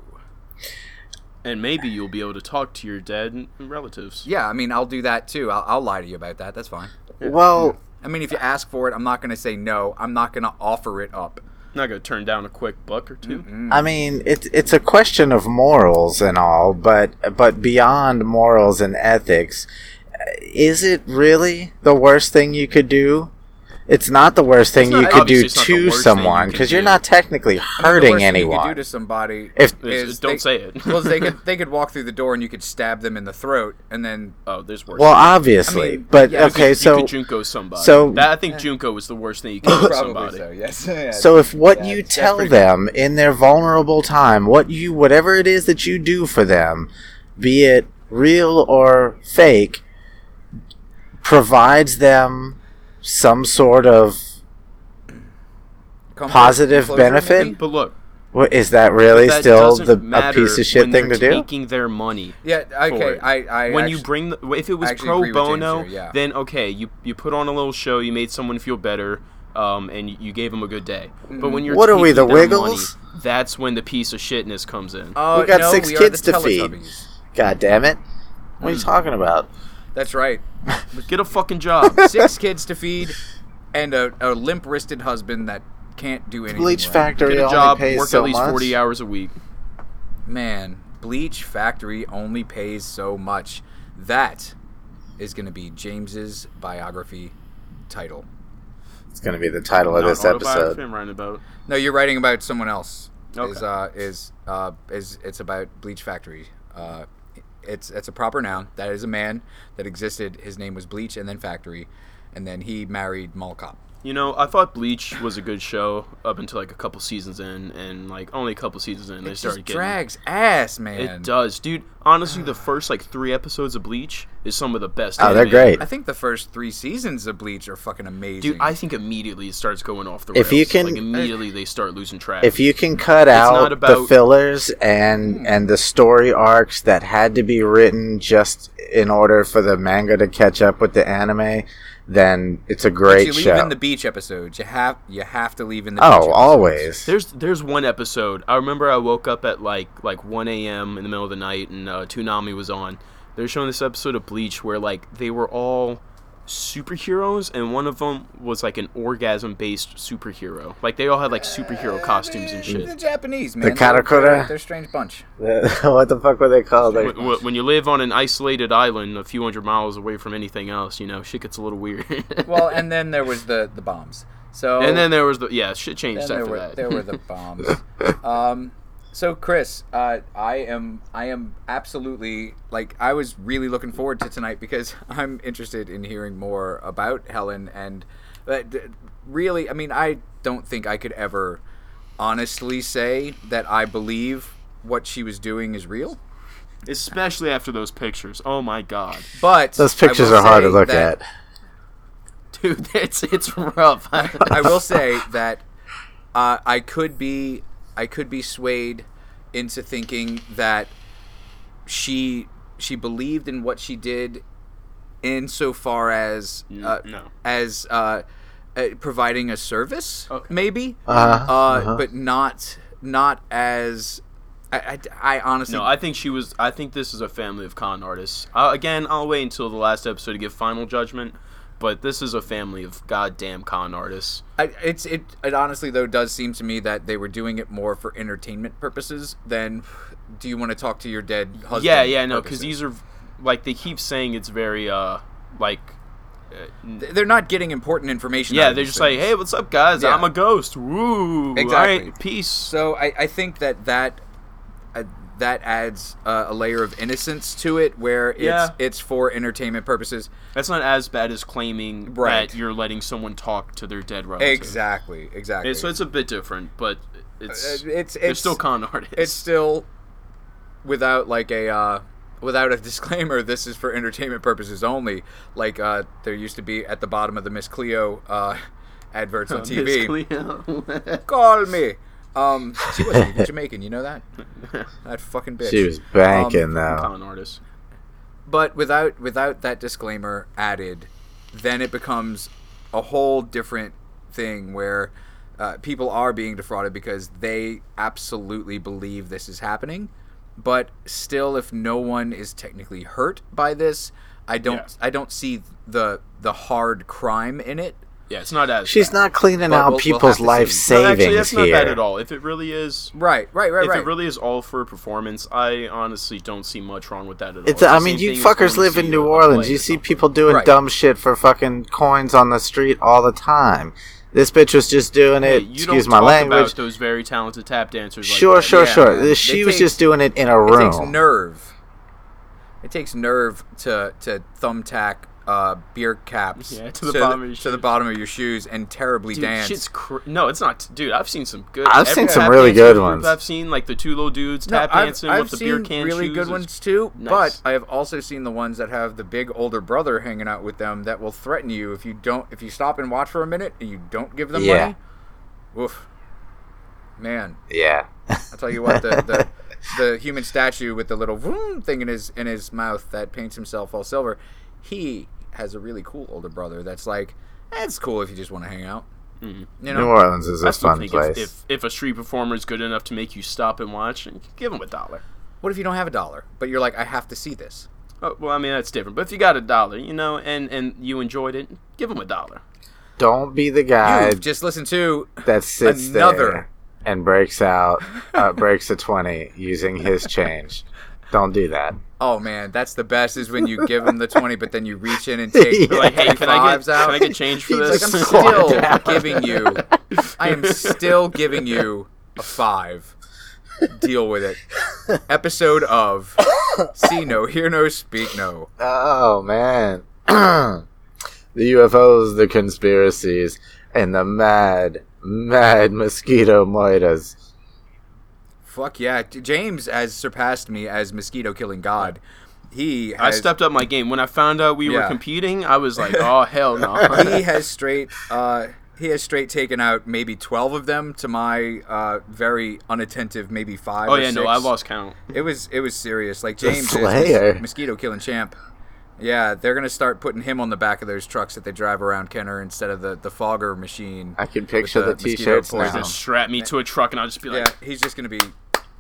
and maybe you'll be able to talk to your dead relatives Yeah, I mean, I'll do that too. I'll, I'll lie to you about that. That's fine. Well, I mean, if you ask for it, I'm not going to say no. I'm not going to offer it up. I'm not gonna turn down a quick buck or 2 I mean, it's it's a question of morals and all, but but beyond morals and ethics, is it really the worst thing you could do? It's not the worst thing not- you could do it's not the to worst thing you someone because you're not technically I mean, the hurting worst thing You anyone. could do to somebody If- It's- is don't they- say it. well, they could they could walk through the door and you could stab them in the throat, and then oh there's worse well, obviously, I mean, but yeah, okay, you so could junko somebody so- that, i think junko was the worst thing you could do to somebody Yes. So if what Yeah, you tell pretty them in their vulnerable time, what you whatever it is that you do for them, be it real or fake, provides them some sort of Comfort, positive benefit? maybe? but look what is that really that still the a piece of shit when thing they're to do? taking their money Yeah. for Okay. it. I. I when actu- you bring the, if it was pro agree with James bono, here, yeah. then okay, you you put on a little show, you made someone feel better, um, and you, you gave them a good day. But when mm. you're What are we, the their money, Wiggles? that's when the piece of shitness comes in. Oh, We got no, six we kids to feed. God damn it! What are you mm. talking about? That's right. Get a fucking job. Six kids to feed, and a, a limp-wristed husband that can't do anything. Bleach right. Factory Get a only job. pays Work so at least much. forty hours a week. Man, Bleach Factory only pays so much. That is going to be James's biography title. It's going to be the title of Not this episode. I'm writing about. No, you're writing about someone else. Okay. Is uh is uh is it's about Bleach Factory. Uh, it's it's a proper noun. That is a man that existed. His name was Bleach, and then Factory, and then he married Maule. You know, I thought Bleach was a good show up until like a couple seasons in, and like only a couple seasons in, they It started just getting. drags ass, man. It does, dude. Honestly, the first like three episodes of Bleach is some of the best. Oh, they're anime. great. I think the first three seasons of Bleach are fucking amazing. Dude, I think immediately it starts going off the If rails. you can- like immediately they start losing track. If you can cut not out the fillers and and the story arcs that had to be written just in order for the manga to catch up with the anime, then it's a But great you leave in the beach episodes. You have you have to leave in the beach oh, always. There's there's one episode. I remember I woke up at like like 1 a.m. in the middle of the night and uh, Toonami was on. They're showing this episode of Bleach where like they were all superheroes and one of them was like an orgasm based superhero. Like they all had like superhero costumes and shit. The. Japanese man. The They're- Karakura? They're, they're a strange bunch. what the fuck were they called? They- Wh- wh- When you live on an isolated island a few hundred miles away from anything else, you know, shit gets a little weird. Well, and then there was the the bombs. So and then there was the yeah, shit changed after were that. there were the bombs. Um, So Chris, uh, I am I am absolutely like I was really looking forward to tonight because I'm interested in hearing more about Helen and uh, really I mean I don't think I could ever honestly say that I believe what she was doing is real. Especially after those pictures. Oh my god. But Those pictures are hard to look that- at. Dude, it's it's rough. I will say that uh, I could be I could be swayed into thinking that she she believed in what she did insofar as uh, no. as uh, uh, providing a service Okay. maybe Uh-huh, uh, uh-huh. but not not as I, I, I honestly No, I think she was. I think this is a family of con artists. Uh, again, I'll wait until the last episode to give final judgment. But this is a family of goddamn con artists. I, it's it, it honestly though does seem to me that they were doing it more for entertainment purposes than do you want to talk to your dead husband yeah, yeah, no, because these are like they keep saying it's very uh like. they're not getting important information Yeah, they're just like, hey, what's up, guys? Yeah. I'm a ghost. Woo! Exactly. All right, peace. so I, I think that that uh, that adds uh, a layer of innocence to it where it's Yeah. it's for entertainment purposes That's not as bad as claiming Right. that you're letting someone talk to their dead relative. exactly exactly so it's a bit different, but it's Uh, it's it's still con artists. it's still without like a uh, without a disclaimer this is for entertainment purposes only like uh, there used to be at the bottom of the miss cleo uh, adverts on tv Cleo. call me um she wasn't even jamaican you know that that fucking bitch She was banking Um, though. con artists. but without without that disclaimer added then it becomes a whole different thing where uh, people are being defrauded because they absolutely believe this is happening but still if no one is technically hurt by this i don't Yeah. i don't see the the hard crime in it Yeah, it's not as. She's bad. not cleaning But out we'll- we'll people's life see. No, savings actually, that's not bad at all. If it really is, right right right if right it really is all for performance, I honestly don't see much wrong with that at all. It's, the I mean, you fuckers live in New a- a Orleans. You or see people doing Right. dumb shit for fucking coins on the street all the time. This bitch was just doing Hey, it. you excuse don't my talk language. about those very talented tap dancers. Like Sure, that. sure, Yeah, sure. man. She It was takes- just doing it in a it takes nerve it takes nerve to to thumbtack uh, beer caps Yeah, to the bottom of your to the shoes. bottom of your shoes and terribly Dude, dance shit's cr- no, it's not. Dude, I've seen some good. I've seen some really good ones. I've seen like the two little dudes No, tap I've, dancing I've with the beer can really shoes. good ones too, Nice. but I have also seen the ones that have the big older brother hanging out with them that will threaten you if you don't if you stop and watch for a minute and you don't give them Yeah. money. Woof. Man, Yeah. I'll tell you what, the, the the human statue with the little vroom thing in his in his mouth that paints himself all silver, he has a really cool older brother that's like, eh, it's cool if you just want to hang out. You New Orleans is I a still fun place. if, if if a street performer is good enough to make you stop and watch, give them a dollar. what if you don't have a dollar, but you're like, I have to see this? Oh, well, I mean that's different. But if you got a dollar, you know, and and you enjoyed it, give them a dollar. Don't be the guy You've just listen to that sits another- there and breaks out, uh, breaks a twenty using his change. Don't do that. Oh man, that's the best is when you give him the twenty, but then you reach in and take Yeah. Like, hey, can I get fives out. can I get change for He's this? like, I'm still giving you. I am still giving you a five. Deal with it. Episode of See No, Hear No, Speak No. Oh man, the UFOs, the conspiracies, and the mad, mad mosquito moitas. Fuck yeah, James has surpassed me as mosquito killing god. He I stepped up my game when I found out we were competing. I was like, oh hell no. he has straight uh he has straight taken out maybe 12 of them to my uh very unattentive maybe 5 oh or yeah, no. I lost count. It was it was serious. Like James is mosquito killing champ. Yeah, they're gonna start putting him on the back of those trucks that they drive around Kenner instead of the the fogger machine. I can with picture the, mosquito t-shirts poison. now. Just strap me to a truck and I'll just be like, Yeah, he's just gonna be.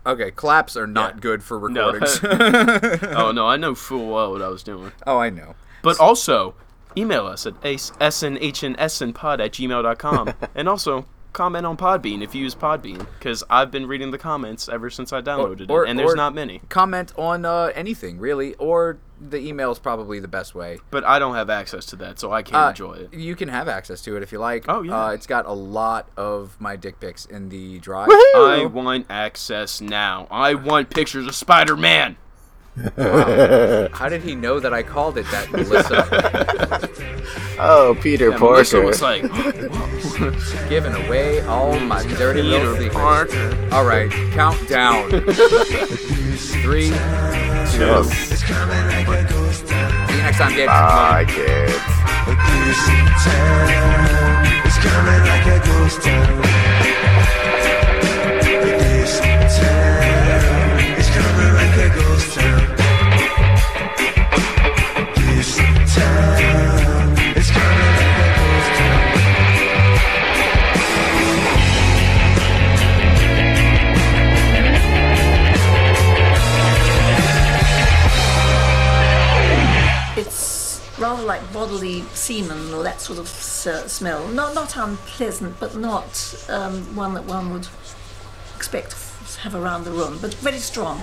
Okay, claps are not Yeah. good for No. recordings. oh no, I know full well what I was doing. oh, I know. But also, email us at snhnsnpod at gmail.com. and also, comment on Podbean if you use Podbean, because I've been reading the comments ever since I downloaded or- it, and there's or- not many. Comment on uh, anything really, or the email is probably the best way. But I don't have access to that, so I can't Uh, enjoy it. You can have access to it if you like. Oh, yeah. Uh, it's got a lot of my dick pics in the drive. I want access now. I want pictures of Spider Man. How did he know that I called it that, Melissa? Oh, Peter And Melissa was like, Giving away all my dirty little secrets. Parker. All right, count down. Three, Yes. See you next time, kids. Bye, kids. Like bodily semen or that sort of smell. Not not unpleasant, but not um, one that one would expect to have around the room, but very strong.